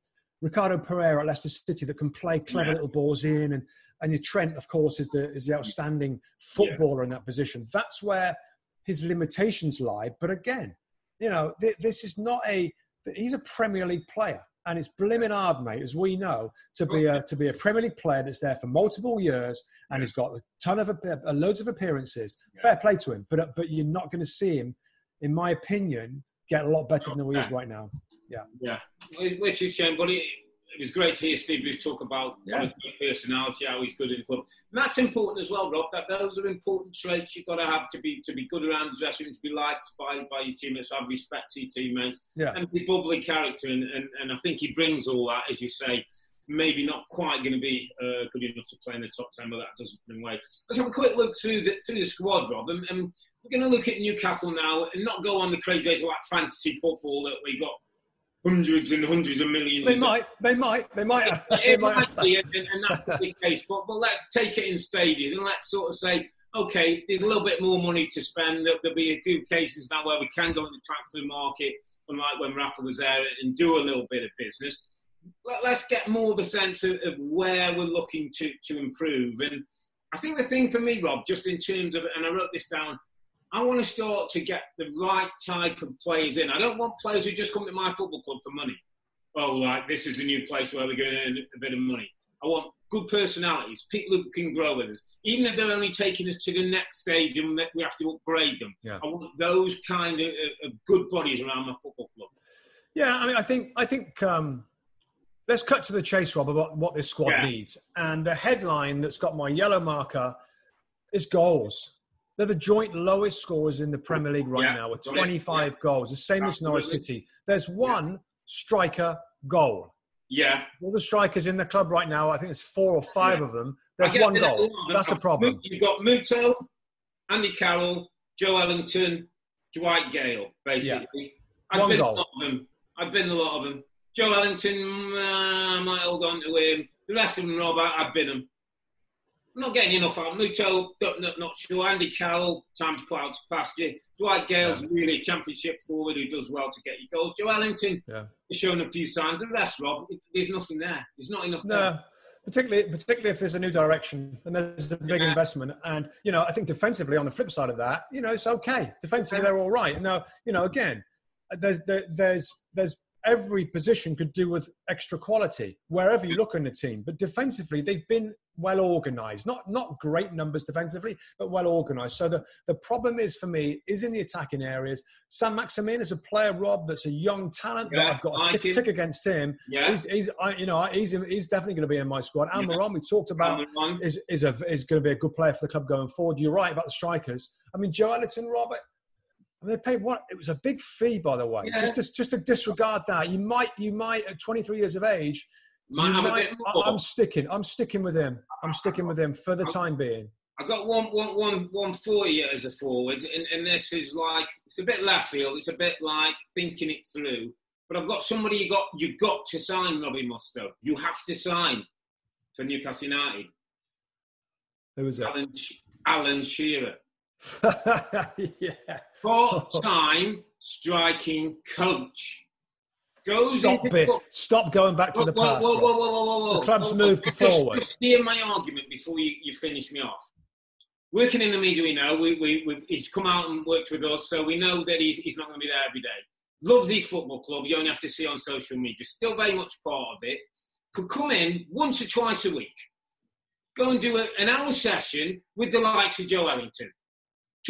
Ricardo Pereira at Leicester City that can play clever Yeah. little balls in. And and your Trent, of course, is the is the outstanding footballer in that position. That's where his limitations lie. But again, You know, th- this is not a. He's a Premier League player, and it's blimmin' hard, mate, as we know, to be a to be a Premier League player that's there for multiple years and he's got a ton of uh, loads of appearances. Fair play to him, but but you're not going to see him, in my opinion, get a lot better than he is right now. Yeah, yeah, which is shame, but it, it was great to hear Steve Bruce talk about Yeah. what a great personality, how he's good in the club. And that's important as well, Rob. That those are important traits you've got to have to be to be good around the dressing room, to be liked by, by your teammates, to have respect to your teammates, Yeah. and be bubbly character. And, and, and I think he brings all that, as you say. Maybe not quite going to be uh, good enough to play in the top ten, but that doesn't him away. Let's have a quick look through the through the squad, Rob. And, and we're going to look at Newcastle now, and not go on the crazy like fantasy football that we got hundreds and hundreds of millions. They of might, they might, they might. They it might might be, and, and that's the case. But, but let's take it in stages and let's sort of say, okay, there's a little bit more money to spend. There- There'll be a few cases now where we can go in the transfer market, unlike when Rafa was there, and do a little bit of business. Let, let's get more of a sense of, of where we're looking to, to improve. And I think the thing for me, Rob, just in terms of, and I wrote this down, I want to start to get the right type of players in. I don't want players who just come to my football club for money. Oh, like this is a new place where we're going to earn a bit of money. I want good personalities, people who can grow with us, even if they're only taking us to the next stage and we have to upgrade them. Yeah. I want those kind of, of good bodies around my football club. Yeah, I mean, I think, I think. Um, let's cut to the chase, Rob, about what this squad Yeah. needs. And the headline that's got my yellow marker is goals. They're the joint lowest scorers in the Premier League right Yeah, now with got it. 25 goals, the same as Norwich City. There's one striker goal. Yeah. All the strikers in the club right now, I think it's four or five Yeah. of them. There's one goal. That's a problem. You've got Muto, Andy Carroll, Joelinton, Dwight Gayle, basically. I've One been goal. a lot of them. I've been a lot of them. Joelinton, uh, I might hold on to him. The rest of them, Rob, I, I've been them. I'm not getting enough out. Muto, not, not, sure. Andy Carroll, time to put out to pasture. Dwight Gayle's really a championship forward who does well to get you goals. Joelinton Yeah. has shown a few signs. of rest, Rob, there's nothing there. There's not enough No, there. particularly particularly if there's a new direction and there's a big Yeah. investment. And you know, I think defensively, on the flip side of that, you know, it's okay. Defensively, they're all right. Now, you know, again, there's there, there's there's every position could do with extra quality wherever you look in the team. But defensively, they've been well organised. Not not great numbers defensively, but well organised. So the the problem is for me is in the attacking areas. Saint-Maximin is a player, Rob, that's a young talent Yeah, that I've got a tick, tick against him. Yeah. He's, he's I, you know, he's he's definitely going to be in my squad. Yeah. Almiron, we talked about, Almiron. is is a is going to be a good player for the club going forward. You're right about the strikers. I mean, Joelinton, Robert. Mean, they paid what? It was a big fee, by the way. Yeah. Just, just just to disregard that, you might you might at 23 years of age. Might you a might- I'm sticking. I'm sticking with him. I'm sticking with him for the time being. I've got one, one, one, one for you as a forward, and, and this is like it's a bit left field. It's a bit like thinking it through. But I've got somebody you got you've got to sign, Robbie Mustoe. You have to sign for Newcastle United. Who was it? Alan, Alan Shearer, yeah. part-time striking coach. Goes Stop it. Stop going back to Whoa, the past. whoa, whoa, whoa, whoa, whoa. The club's moved just- forward. Just hear my argument before you, you finish me off. Working in the media, we know we, we, we, he's come out and worked with us, so we know that he's, he's not going to be there every day. Loves his football club. You only have to see on social media. Still very much part of it. Could come in once or twice a week. Go and do a, an hour session with the likes of Joelinton.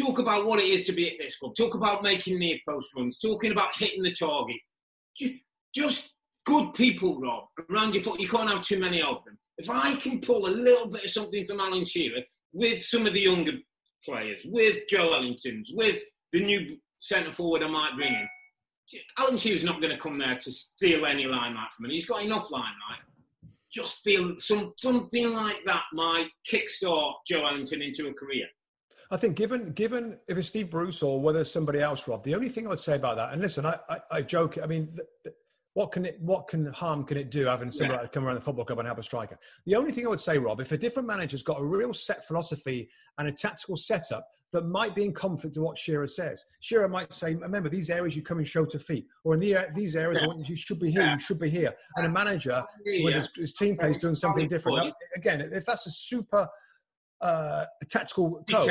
Talk about what it is to be at this club. Talk about making near post runs. Talking about hitting the target. Just good people, Rob, around your foot. You can't have too many of them. If I can pull a little bit of something from Alan Shearer with some of the younger players, with Joelinton's, with the new centre forward I might bring in, Alan Shearer's not going to come there to steal any limelight from him. He's got enough limelight. Just feel some something like that might kickstart Joelinton into a career. I think given given if it's Steve Bruce or whether it's somebody else, Rob, the only thing I would say about that, and listen, I, I, I joke. I mean, th- th- what can it what can harm can it do having somebody Yeah. like come around the football club and help a striker? The only thing I would say, Rob, if a different manager's got a real set philosophy and a tactical setup that might be in conflict to what Shearer says, Shearer might say, remember these areas you come and show to feet, or in the, these areas want you, should be here, you should be here, and a manager with Yeah. his, his team plays doing something different. Now, again, if that's a super uh, a tactical coach.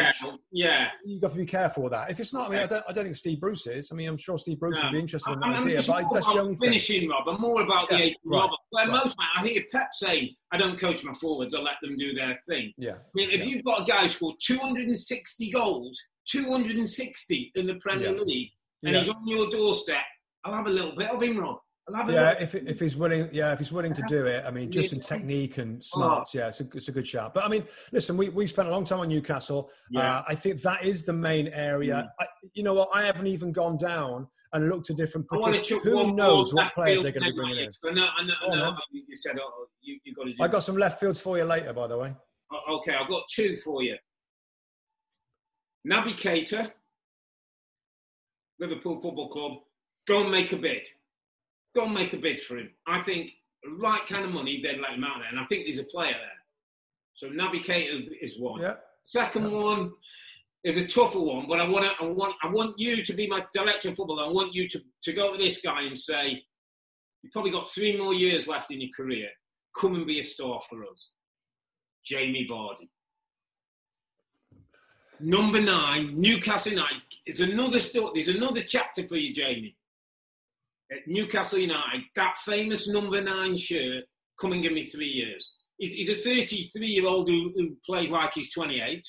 Yeah. you've got to be careful with that. If it's not, I mean, I don't, I don't think Steve Bruce is. I mean, I'm sure Steve Bruce No. would be interested in that I'm, idea, but that's the about only thing. finishing, Rob. I'm more about Yeah, the 18 right, Rob. Where right. most, I think if Pep's saying, I don't coach my forwards, I let them do their thing. Yeah. I mean, if yeah. you've got a guy who scored 260 goals, 260 in the Premier Yeah. League, and he's on your doorstep, I'll have a little bit of him, Rob. I'll have a Yeah, if if he's willing, yeah, if he's willing to do it, I mean, just in technique and smarts, yeah, it's a, it's a good shot. But I mean, listen, we we spent a long time on Newcastle. Yeah. Uh, I think that is the main area. I, you know what? I haven't even gone down and looked at different I want to because who one knows what players they're going to be bringing in. I know, I know, I know. You said oh, you, you got to do I got some left fields for you later, by the way. Oh, Okay, I've got two for you. Naby Keita, Liverpool Football Club, go and make a bid. Go and make a bid for him. I think right kind of money, they'd let him out there. And I think there's a player there. So Naby Keita is one. Yeah. Second one is a tougher one, but I want to, I want I want you to be my director of football. I want you to, to go to this guy and say, You've probably got three more years left in your career. Come and be a star for us. Jamie Vardy. Number nine, Newcastle United. There's another story. There's another chapter for you, Jamie. At Newcastle United, that famous number nine shirt. Come and give me three years. He's, he's a 33 year old who, who plays like he's 28.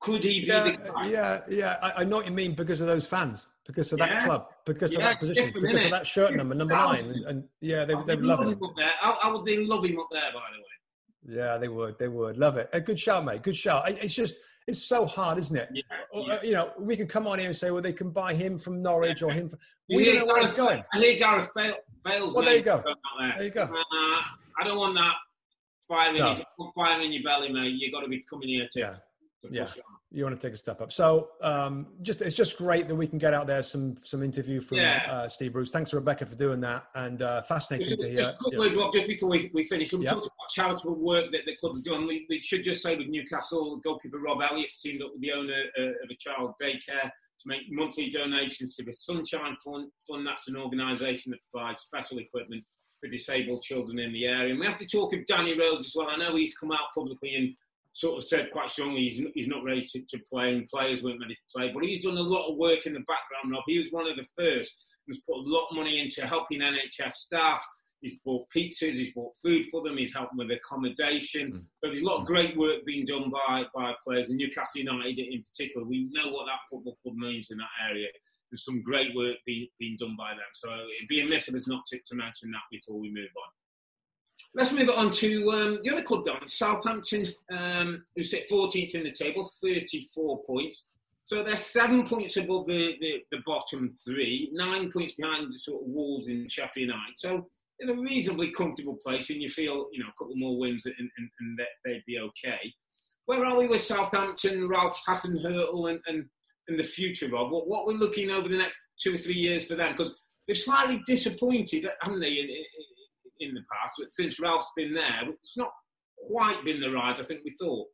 Could he be Yeah, the guy? yeah, yeah. I, I know what you mean because of those fans, because of that club, because of that position, because of that shirt number, number Yeah. nine, and, and yeah, they they would love him up there. I, I would they love him up there, by the way. Yeah, they would. They would love it. A good shout, mate. Good shout. It's just it's so hard, isn't it? Yeah, yeah. uh, You know, we can come on here and say, well, they can buy him from Norwich or him. From, We don't know where he's going. I hear Gareth Bale, Bale's Well, there you go. out There you go. Uh, I don't want that fire in, No. your, fire in your belly, mate. You've got to be coming here to, Yeah. to Yeah. on. You want to take a step up. So, um, just it's just great that we can get out there some some interview from Yeah. uh, Steve Bruce. Thanks to Rebecca for doing that, and uh, fascinating to hear. Just a quick yeah. Rob, just before we, we finish. We Yeah. talked about charitable work that the club's done. We, we should just say with Newcastle, goalkeeper Rob Elliott's teamed up with the owner uh, of a child daycare to make monthly donations to the Sunshine Fund. Fund that's an organisation that provides special equipment for disabled children in the area. And we have to talk of Danny Rose as well. I know he's come out publicly and sort of said quite strongly he's, he's not ready to, to play and players weren't ready to play. But he's done a lot of work in the background, Rob. He was one of the first who's put a lot of money into helping NHS staff. He's bought pizzas, he's bought food for them, he's helped them with accommodation. Mm. So there's a lot of great work being done by, by players. And Newcastle United in particular, we know what that football club means in that area. There's some great work being, being done by them. So it'd be amiss of us not to, to mention that before we move on. Let's move on to um, the other club down, Southampton, um, who sit 14th in the table, 34 points. So they're seven points above the, the, the bottom three, nine points behind the sort of Wolves in Sheffield United. So in a reasonably comfortable place, and you feel, you know, a couple more wins and, and, and they'd be okay. Where are we with Southampton, Ralph Hasenhüttl, and, and, and the future, Rob? What, what we're looking over the next two or three years for them? Because they've slightly disappointed, haven't they, in, in, in the past? But since Ralph's been there, it's not quite been the rise I think we thought.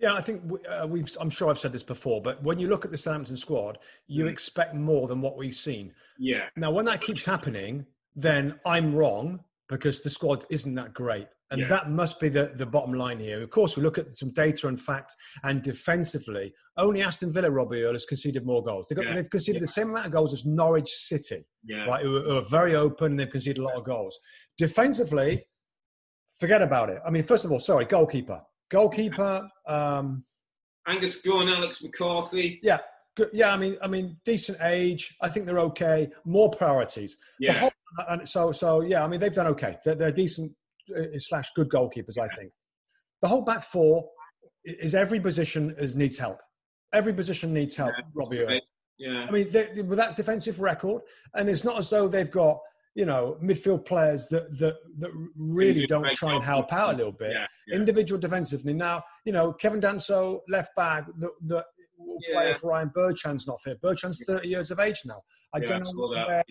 Yeah, I think we- uh, we've. I'm sure I've said this before, but when you look at the Southampton squad, you Mm. expect more than what we've seen. Yeah. Now, when that keeps happening, then I'm wrong because the squad isn't that great. And Yeah. that must be the, the bottom line here. Of course, we look at some data and fact, and defensively, only Aston Villa, Robbie Earle, has conceded more goals. They've, got, Yeah. they've conceded the same amount of goals as Norwich City, Yeah. right, who, are- who are very open and they've conceded a lot of goals. Defensively, forget about it. I mean, first of all, sorry, goalkeeper. Goalkeeper, um, Angus Gunn, Alex McCarthy. yeah, good. Yeah, I mean, I mean, decent age. I think they're okay. More priorities. The Yeah. whole- and so, so yeah. I mean, they've done okay. They're, they're decent uh, slash good goalkeepers. I think. The whole back four is every position is needs help. Every position needs help. Robbie Earle. Yeah. I mean, they, with that defensive record, and it's not as though they've got you know midfield players that that that really do don't try and help out a little bit. Yeah, yeah. Individual defensively. Now, you know, Kevin Danso, left back, the, the will play Yeah. if Ryan Bertrand's not fit. Bertrand's 30 years of age now. I Yeah, don't know where.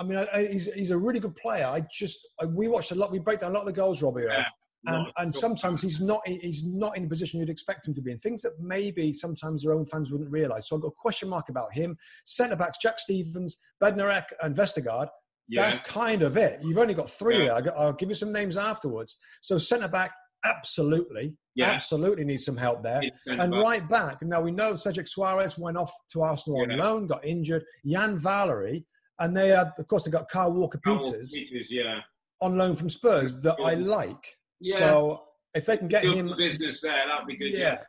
Yeah. I mean, I, I, he's, he's a really good player. I just I, we watched a lot. We break down a lot of the goals, Robbie, Yeah. and and sometimes he's not he's not in the position you'd expect him to be in. Things that maybe sometimes their own fans wouldn't realise. So I've got a question mark about him. Centre backs: Jack Stephens, Bednarek, and Vestergaard. Yeah. That's kind of it. You've only got three Yeah. there. I'll- give you some names afterwards. So centre back, absolutely. Yeah. Absolutely needs some help there. And back. right back. Now we know Cedric Soares went off to Arsenal on loan, got injured. Yan Valery, and they had, of course, they got Kyle Walker Peters Peters, yeah. on loan from Spurs that I like. Yeah. So if they can get Good him, for business there. That'd be good. yeah.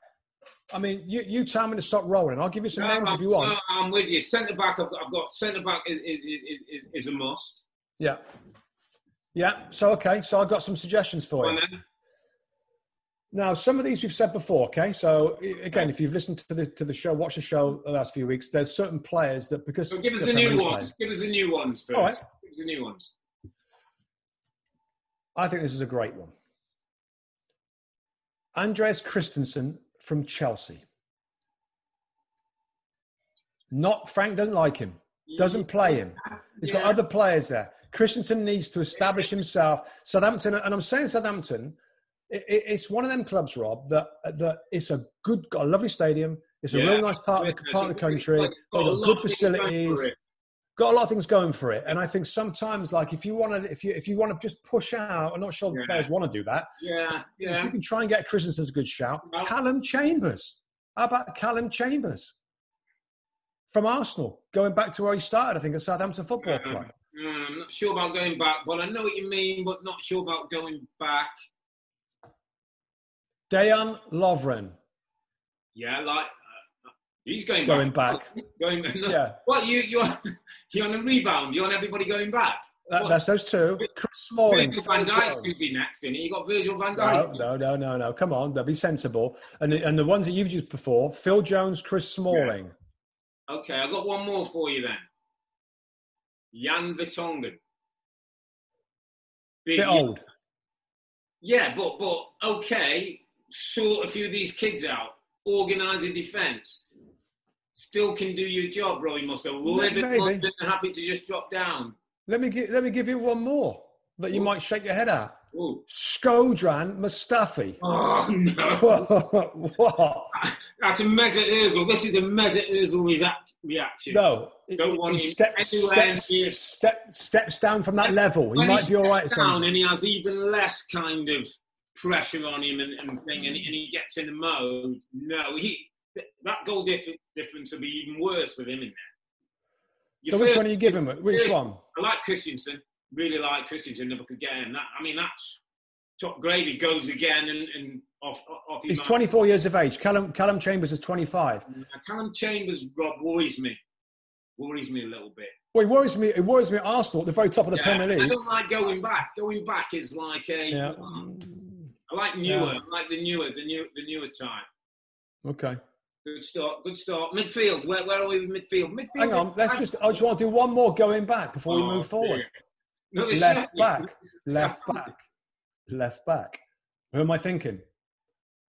I mean, you, you tell me to stop rolling. I'll give you some No, names I'm, if you want. no, I'm with you. Centre back, I've got, I've got centre back is, is, is, is, is a must. Yeah. Yeah. So, okay. So I've got some suggestions for you. Now, some of these we've said before. Okay. So again, if you've listened to the to the show, watch the show the last few weeks. There's certain players that because So give us the new ones. Give us the new ones first. All right. Give us the new ones. I think this is a great one. Andreas Christensen from Chelsea. Not Frank doesn't like him. Doesn't play him. He's got other players there. Christensen needs to establish himself. Southampton, and I'm saying Southampton, it, it- it's one of them clubs, Rob, that that it's a good, got a lovely stadium. It's a Yeah. real nice part of the part of the country. got- got a got good of things going for facilities. Got a lot of things going for it, and I think sometimes, like if you want to, if you if you want to just push out, I'm not sure the players want to do that. Yeah, yeah. you can try and get Christensen's a good shout. No. Callum Chambers. How about Callum Chambers from Arsenal, going back to where he started? I think at Southampton Football Club. Uh, I'm not sure about going back, but I know what you mean, but not sure about going back. Dejan Lovren Yeah, like uh, he's going, going back. back. Going no, Yeah. What you you on you on a rebound? You on everybody going back? That, that's those two. Chris Smalling. Virgil van Dijk could be next, and you got Virgil van No, Dijk. no, no, no, no. Come on, they'll be sensible. And the, and the ones that you've used before: Phil Jones, Chris Smalling. Okay, I've got one more for you then. Jan Vertonghen. Big Bit old. Yeah, but but okay, sort a few of these kids out, organise a defence. Still can do your job, Roy Muscle. Live Maybe. London and happy to just drop down. Let me gi- let me give you one more that you Ooh. might shake your head at. Ooh. Shkodran Mustafi. Oh no, what? that's a Mesut Ozil. This is a Mesut Ozil react- reaction. No, Don't he, want he steps, anywhere steps, step, steps down from that level. He might be all right. at steps some down and he has even less kind of pressure on him and, and thing, and, and he gets in the mode. No, he that goal difference difference will be even worse with him in there. So Your which first- one are you giving? me? Which one? I like Christensen. Really like Christensen. Never could get him. That, I mean, that's top gravy. Goes again and, and off off. He's 24 years of age. Callum Callum Chambers is 25. Mm, Callum Chambers, Rob worries me. Worries me a little bit. Well, it worries me. It worries me. at Arsenal at the very top of the Yeah, Premier League. I don't like going back. Going back is like a. Yeah. Oh, I like newer. Yeah. I like the newer, the new, the newer type. Okay. Good start. Good start. Midfield. Where, where are we with midfield? Midfield. Hang on. Let's just. I just want to do one more going back before we Oh, move forward. Another Left shot. back. Left back. Left back. Who am I thinking?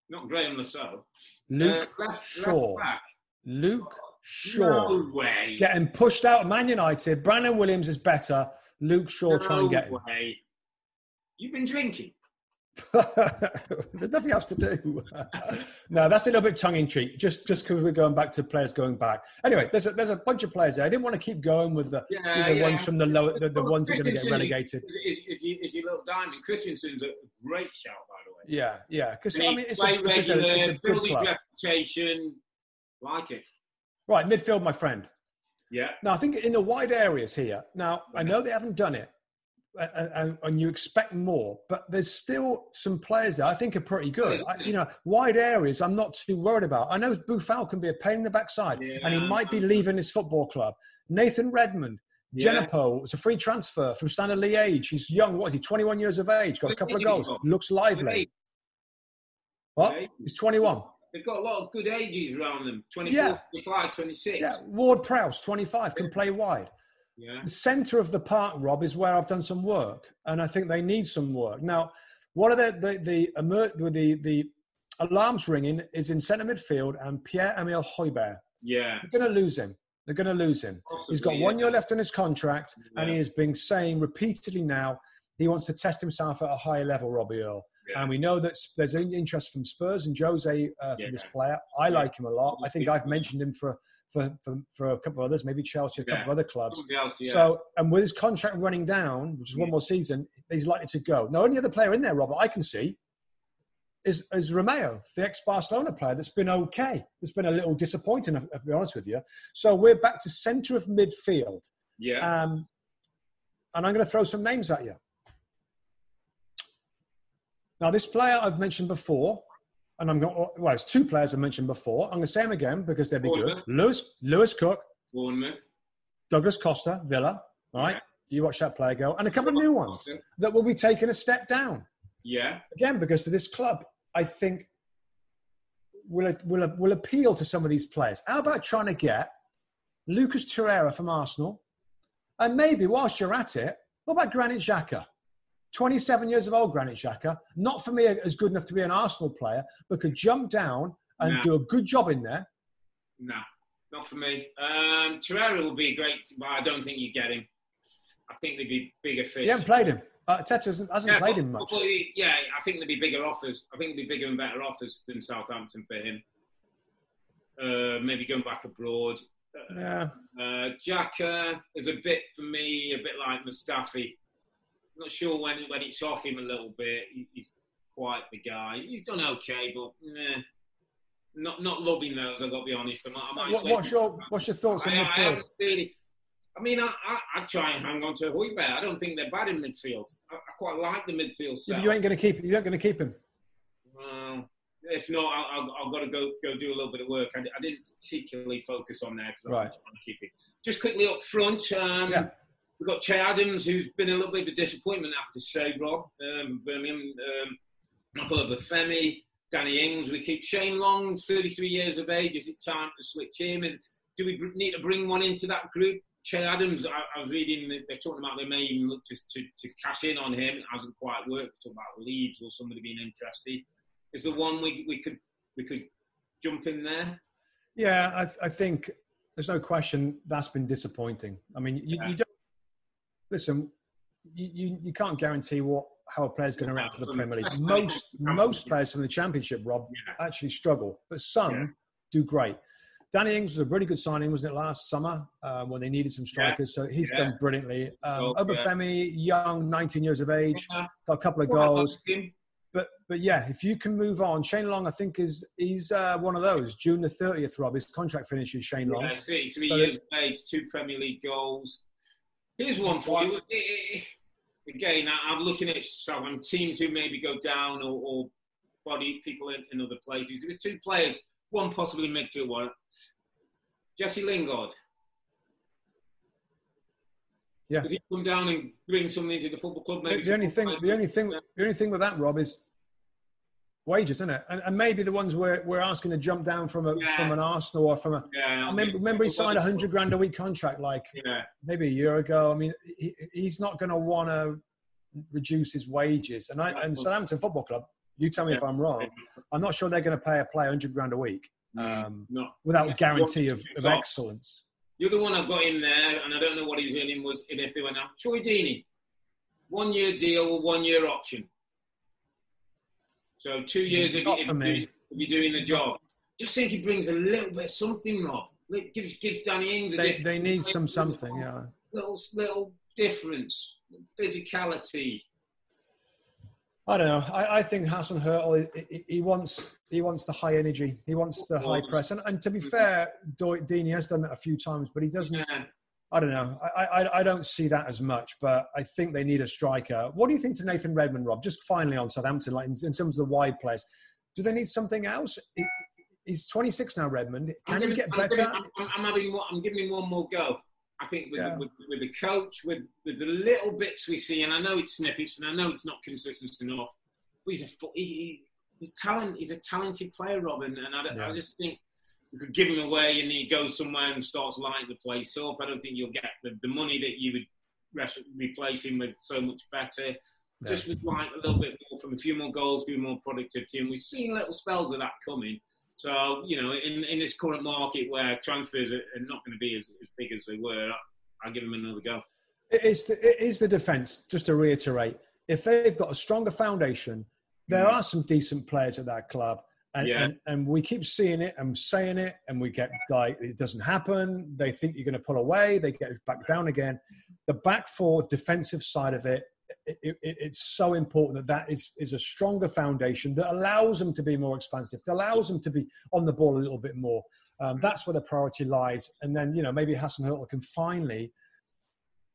Not Graeme Le Saux. Luke Uh, left, Shaw. Left back. Luke Shaw. No way. Getting pushed out of Man United. Brandon Williams is better. Luke Shaw trying to get him. No way. You've been drinking. There's nothing else to do. no, that's a little bit tongue in cheek, just just because we're going back to players going back. Anyway, there's a, there's a bunch of players there. I didn't want to keep going with the, Yeah, yeah. ones from the lower, the, the Well, ones that are going to get relegated. If is, is, you- look diamond. Christensen's a great shout, by the way. Yeah, yeah. Because I mean, it's a, play it's, a, it's a good club. reputation. Like it. Right, midfield, my friend. Yeah. Now, I think in the wide areas here. Now, I know they haven't done it, and, and, you expect more, but there's still some players there I think are pretty good. I, you know, wide areas, I'm not too worried about. I know Boufal can be a pain in the backside, and he might be leaving his football club. Nathan Redmond, Yeah. Djenepo, it's a free transfer from Standard Liège. He's young. What is he? 21 years of age. Got a couple of goals. Looks lively. What? He's 21. They've got a lot of good ages around them 24, Yeah. 25, 26. Yeah, Ward Prowse, 25, can play wide. Yeah. The centre of the park, Rob, is where I've done some work, and I think they need some work. Now, what are the the the emer- the, the alarms ringing is in centre midfield and Pierre Emile Højbjerg. Yeah. They're going to lose him. They're going to lose him. He's got one yeah. year left on his contract, and he has been saying repeatedly now he wants to test himself at a higher level, Robbie Earle. And we know that there's interest from Spurs and Jose uh, for Yeah. this player. I Yeah. like him a lot. I think I've mentioned him for, for, for, for a couple of others, maybe Chelsea, a couple Yeah. of other clubs. Else, yeah. So, and with his contract running down, which is one more season, he's likely to go. Now, only other player in there, Robert, I can see is, is Romeu, the ex Barcelona player that's been okay. It's been a little disappointing, I'll be honest with you. So we're back to centre of midfield. Yeah. Um, and I'm going to throw some names at you. Now, this player I've mentioned before, and I'm going. Well, it's two players I mentioned before. I'm going to say them again because they'd be Bournemouth. good. Lewis Lewis Cook, Bournemouth. Douglas Costa, Villa. All right, Yeah. you watch that player go, and a couple of new ones that will be taking a step down Yeah. again because of this club. I think will will will appeal to some of these players. How about trying to get Lucas Torreira from Arsenal, and maybe whilst you're at it, what about Granit Xhaka? 27 years of old Granit Xhaka, not for me as good enough to be an Arsenal player, but could jump down and Nah. do a good job in there. No, not for me. Um, Torreira will be great, but I don't think you get him. I think there'd be bigger fish. You haven't played him. Uh, Teta hasn't, hasn't Yeah, played but- him much. but yeah, I think there'd be bigger offers. I think there'd be bigger and better offers than Southampton for him. Uh, maybe going back abroad. Uh, Yeah. Uh, Xhaka is a bit for me, a bit like Mustafi. Not sure when when it's off him a little bit. He, he's quite the guy. He's done okay, but nah, not not loving those. I've got to be honest. I might, I might What, what's your what's your thoughts on I, I midfield? really. I mean, I, I, I try and hang on to Højbjerg. I don't think they're bad in midfield. I, I quite like the midfield Yeah, but you ain't going to keep. You ain't going to keep him. Well, if not, I, I've, I've got to go go do a little bit of work. I, I didn't particularly focus on that because I'm Right. trying to keep it. Just quickly up front, um, Yeah. We've got Che Adams, who's been a little bit of a disappointment, after say, Rob. Um, Birmingham, um, Michael Obafemi, Danny Ings. We keep Shane Long, 33 years of age. Is it time to switch him? Is, do we need to bring one into that group? Che Adams, I, I was reading, that they're talking about they may even look to, to, to cash in on him. It hasn't quite worked. Talk about Leeds or somebody being interested. Is the one we, we could we could jump in there? Yeah, I, I think there's no question that's been disappointing. I mean, you, you don't listen. You, you, you can't guarantee what how a player's going to react to the Premier League. Most most players from the Championship, Rob, actually struggle, but some do great. Danny Ings was a really good signing, wasn't it, last summer uh, when they needed some strikers? So he's Yeah. done brilliantly. Um, Oh. Obafemi, young, 19 years of age, Yeah. got a couple of goals. But but yeah, if you can move on, Shane Long, I think is he's uh, one of those. June the thirtieth, Rob, his contract finishes. Shane Long. Yeah, 33 So years of age, two Premier League goals. Here's one for you. Again, I- I'm looking at some teams who maybe go down or, or body people in, in other places. There were two players, one possibly midfield one. Jesse Lingard. Yeah. Could he come down and bring something to the football club? The, Maybe the only thing, the only thing, the only thing with that, Rob, is wages, isn't it? And, and maybe the ones we're, we're asking to jump down from a Yeah. from an Arsenal or from a. Yeah, I remember, remember he signed a hundred grand a week contract like Yeah. maybe a year ago. I mean, he, he's not going to want to reduce his wages. And I and Southampton Football Club, you tell me if I'm wrong. I'm not sure they're going to pay a player hundred grand a week um, No. without Yeah. guarantee of, of excellence. The other one I've got in there, and I don't know what he was earning, was if they went out. Troy Deeney. One year deal, or one year option. So two years if, Not if, if you're doing the job. Just think he brings a little bit of something, Rob. Like, Gives, gives Danny Ings They, they need some something, yeah. little, little difference, physicality. I don't know. I, I think Hasenhüttl, he, he- wants he wants the high energy. He wants the high press. And, and to be fair, Do- Deeney has done that a few times, but he doesn't. Yeah. I don't know. I, I, I don't see that as much, but I think they need a striker. What do you think to Nathan Redmond, Rob? Just finally on Southampton, like in, in terms of the wide players, do they need something else? He- he's 26 now, Redmond. I'm Can he giving- get I'm better? giving- I'm, I'm, I'm having one, I'm giving him one more go. I think with, Yeah. with, with the coach, with, with the little bits we see, and I know it's snippets, and I know it's not consistent enough. But he's a he, he, he's talent. He's a talented player, Robin, and I, don't- I just think you could give him away, and he goes somewhere and starts lighting the place up. I don't think you'll get the, the money that you would replace him with so much better. Just with like a little bit more from a few more goals, a few more productivity, and we've seen little spells of that coming. So you know, in, in this current market where transfers are, not going to be as, as big as they were, I, I'll give them another go. It is the, it is the defence, just to reiterate. If they've got a stronger foundation, there hmm. are some decent players at that club. And, Yeah. and, and we keep seeing it and saying it, and we get like, it doesn't happen. They think you're going to pull away, they get back down again. The back four defensive side of it, it, it, it's so important that that is, is a stronger foundation that allows them to be more expansive, that allows them to be on the ball a little bit more. Um, that's where the priority lies. And then, you know, maybe Hasenhüttl can finally,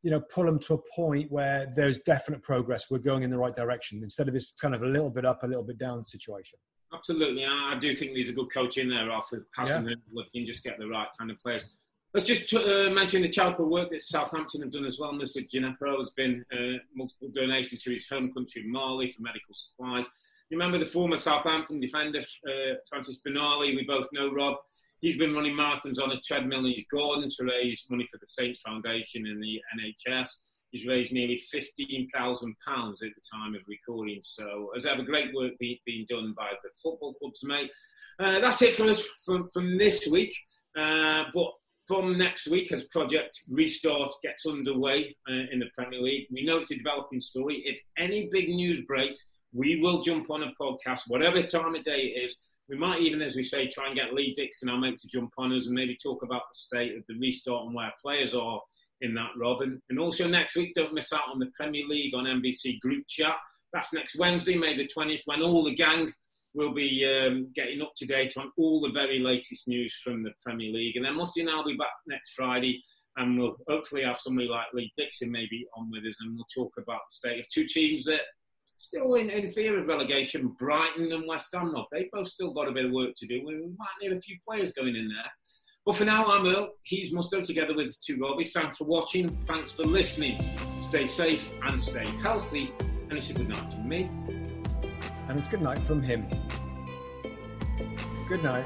you know, pull them to a point where there's definite progress. We're going in the right direction instead of this kind of a little bit up, a little bit down situation. Absolutely. I do think there's a good coach in there with Hassan yeah. can just get the right kind of players. Let's just uh, mention the charitable work that Southampton have done as well. Mr. Djenepo has been uh, multiple donations to his home country, Mali, for medical supplies. You remember the former Southampton defender, uh, Francis Benali, we both know Rob. He's been running marathons on a treadmill in his garden to raise money for the Saints Foundation and the NHS. He's raised nearly £15,000 at the time of recording. So, as ever, great work being, being done by the football clubs, mate. Uh, that's it from us from, from this week. Uh, but from next week, as Project Restart gets underway uh, in the Premier League, we know it's a developing story. If any big news breaks, we will jump on a podcast, whatever time of day it is. We might even, as we say, try and get Lee Dixon, our mate, to jump on us and maybe talk about the state of the restart and where players are in that, Robin. And also next week, don't miss out on the Premier League on NBC Group Chat. That's next Wednesday, May the 20th, when all the gang will be um, getting up to date on all the very latest news from the Premier League. And then Musty and I'll be back next Friday, and we'll hopefully have somebody like Lee Dixon maybe on with us, and we'll talk about the state of two teams that still in, in fear of relegation, Brighton and West Ham. They've both still got a bit of work to do. We might need a few players going in there. But for now, I'm Earle. He's Mustoe together with two Robbies. Thanks for watching. Thanks for listening. Stay safe and stay healthy. And it's a good night from me. And it's good night from him. Good night.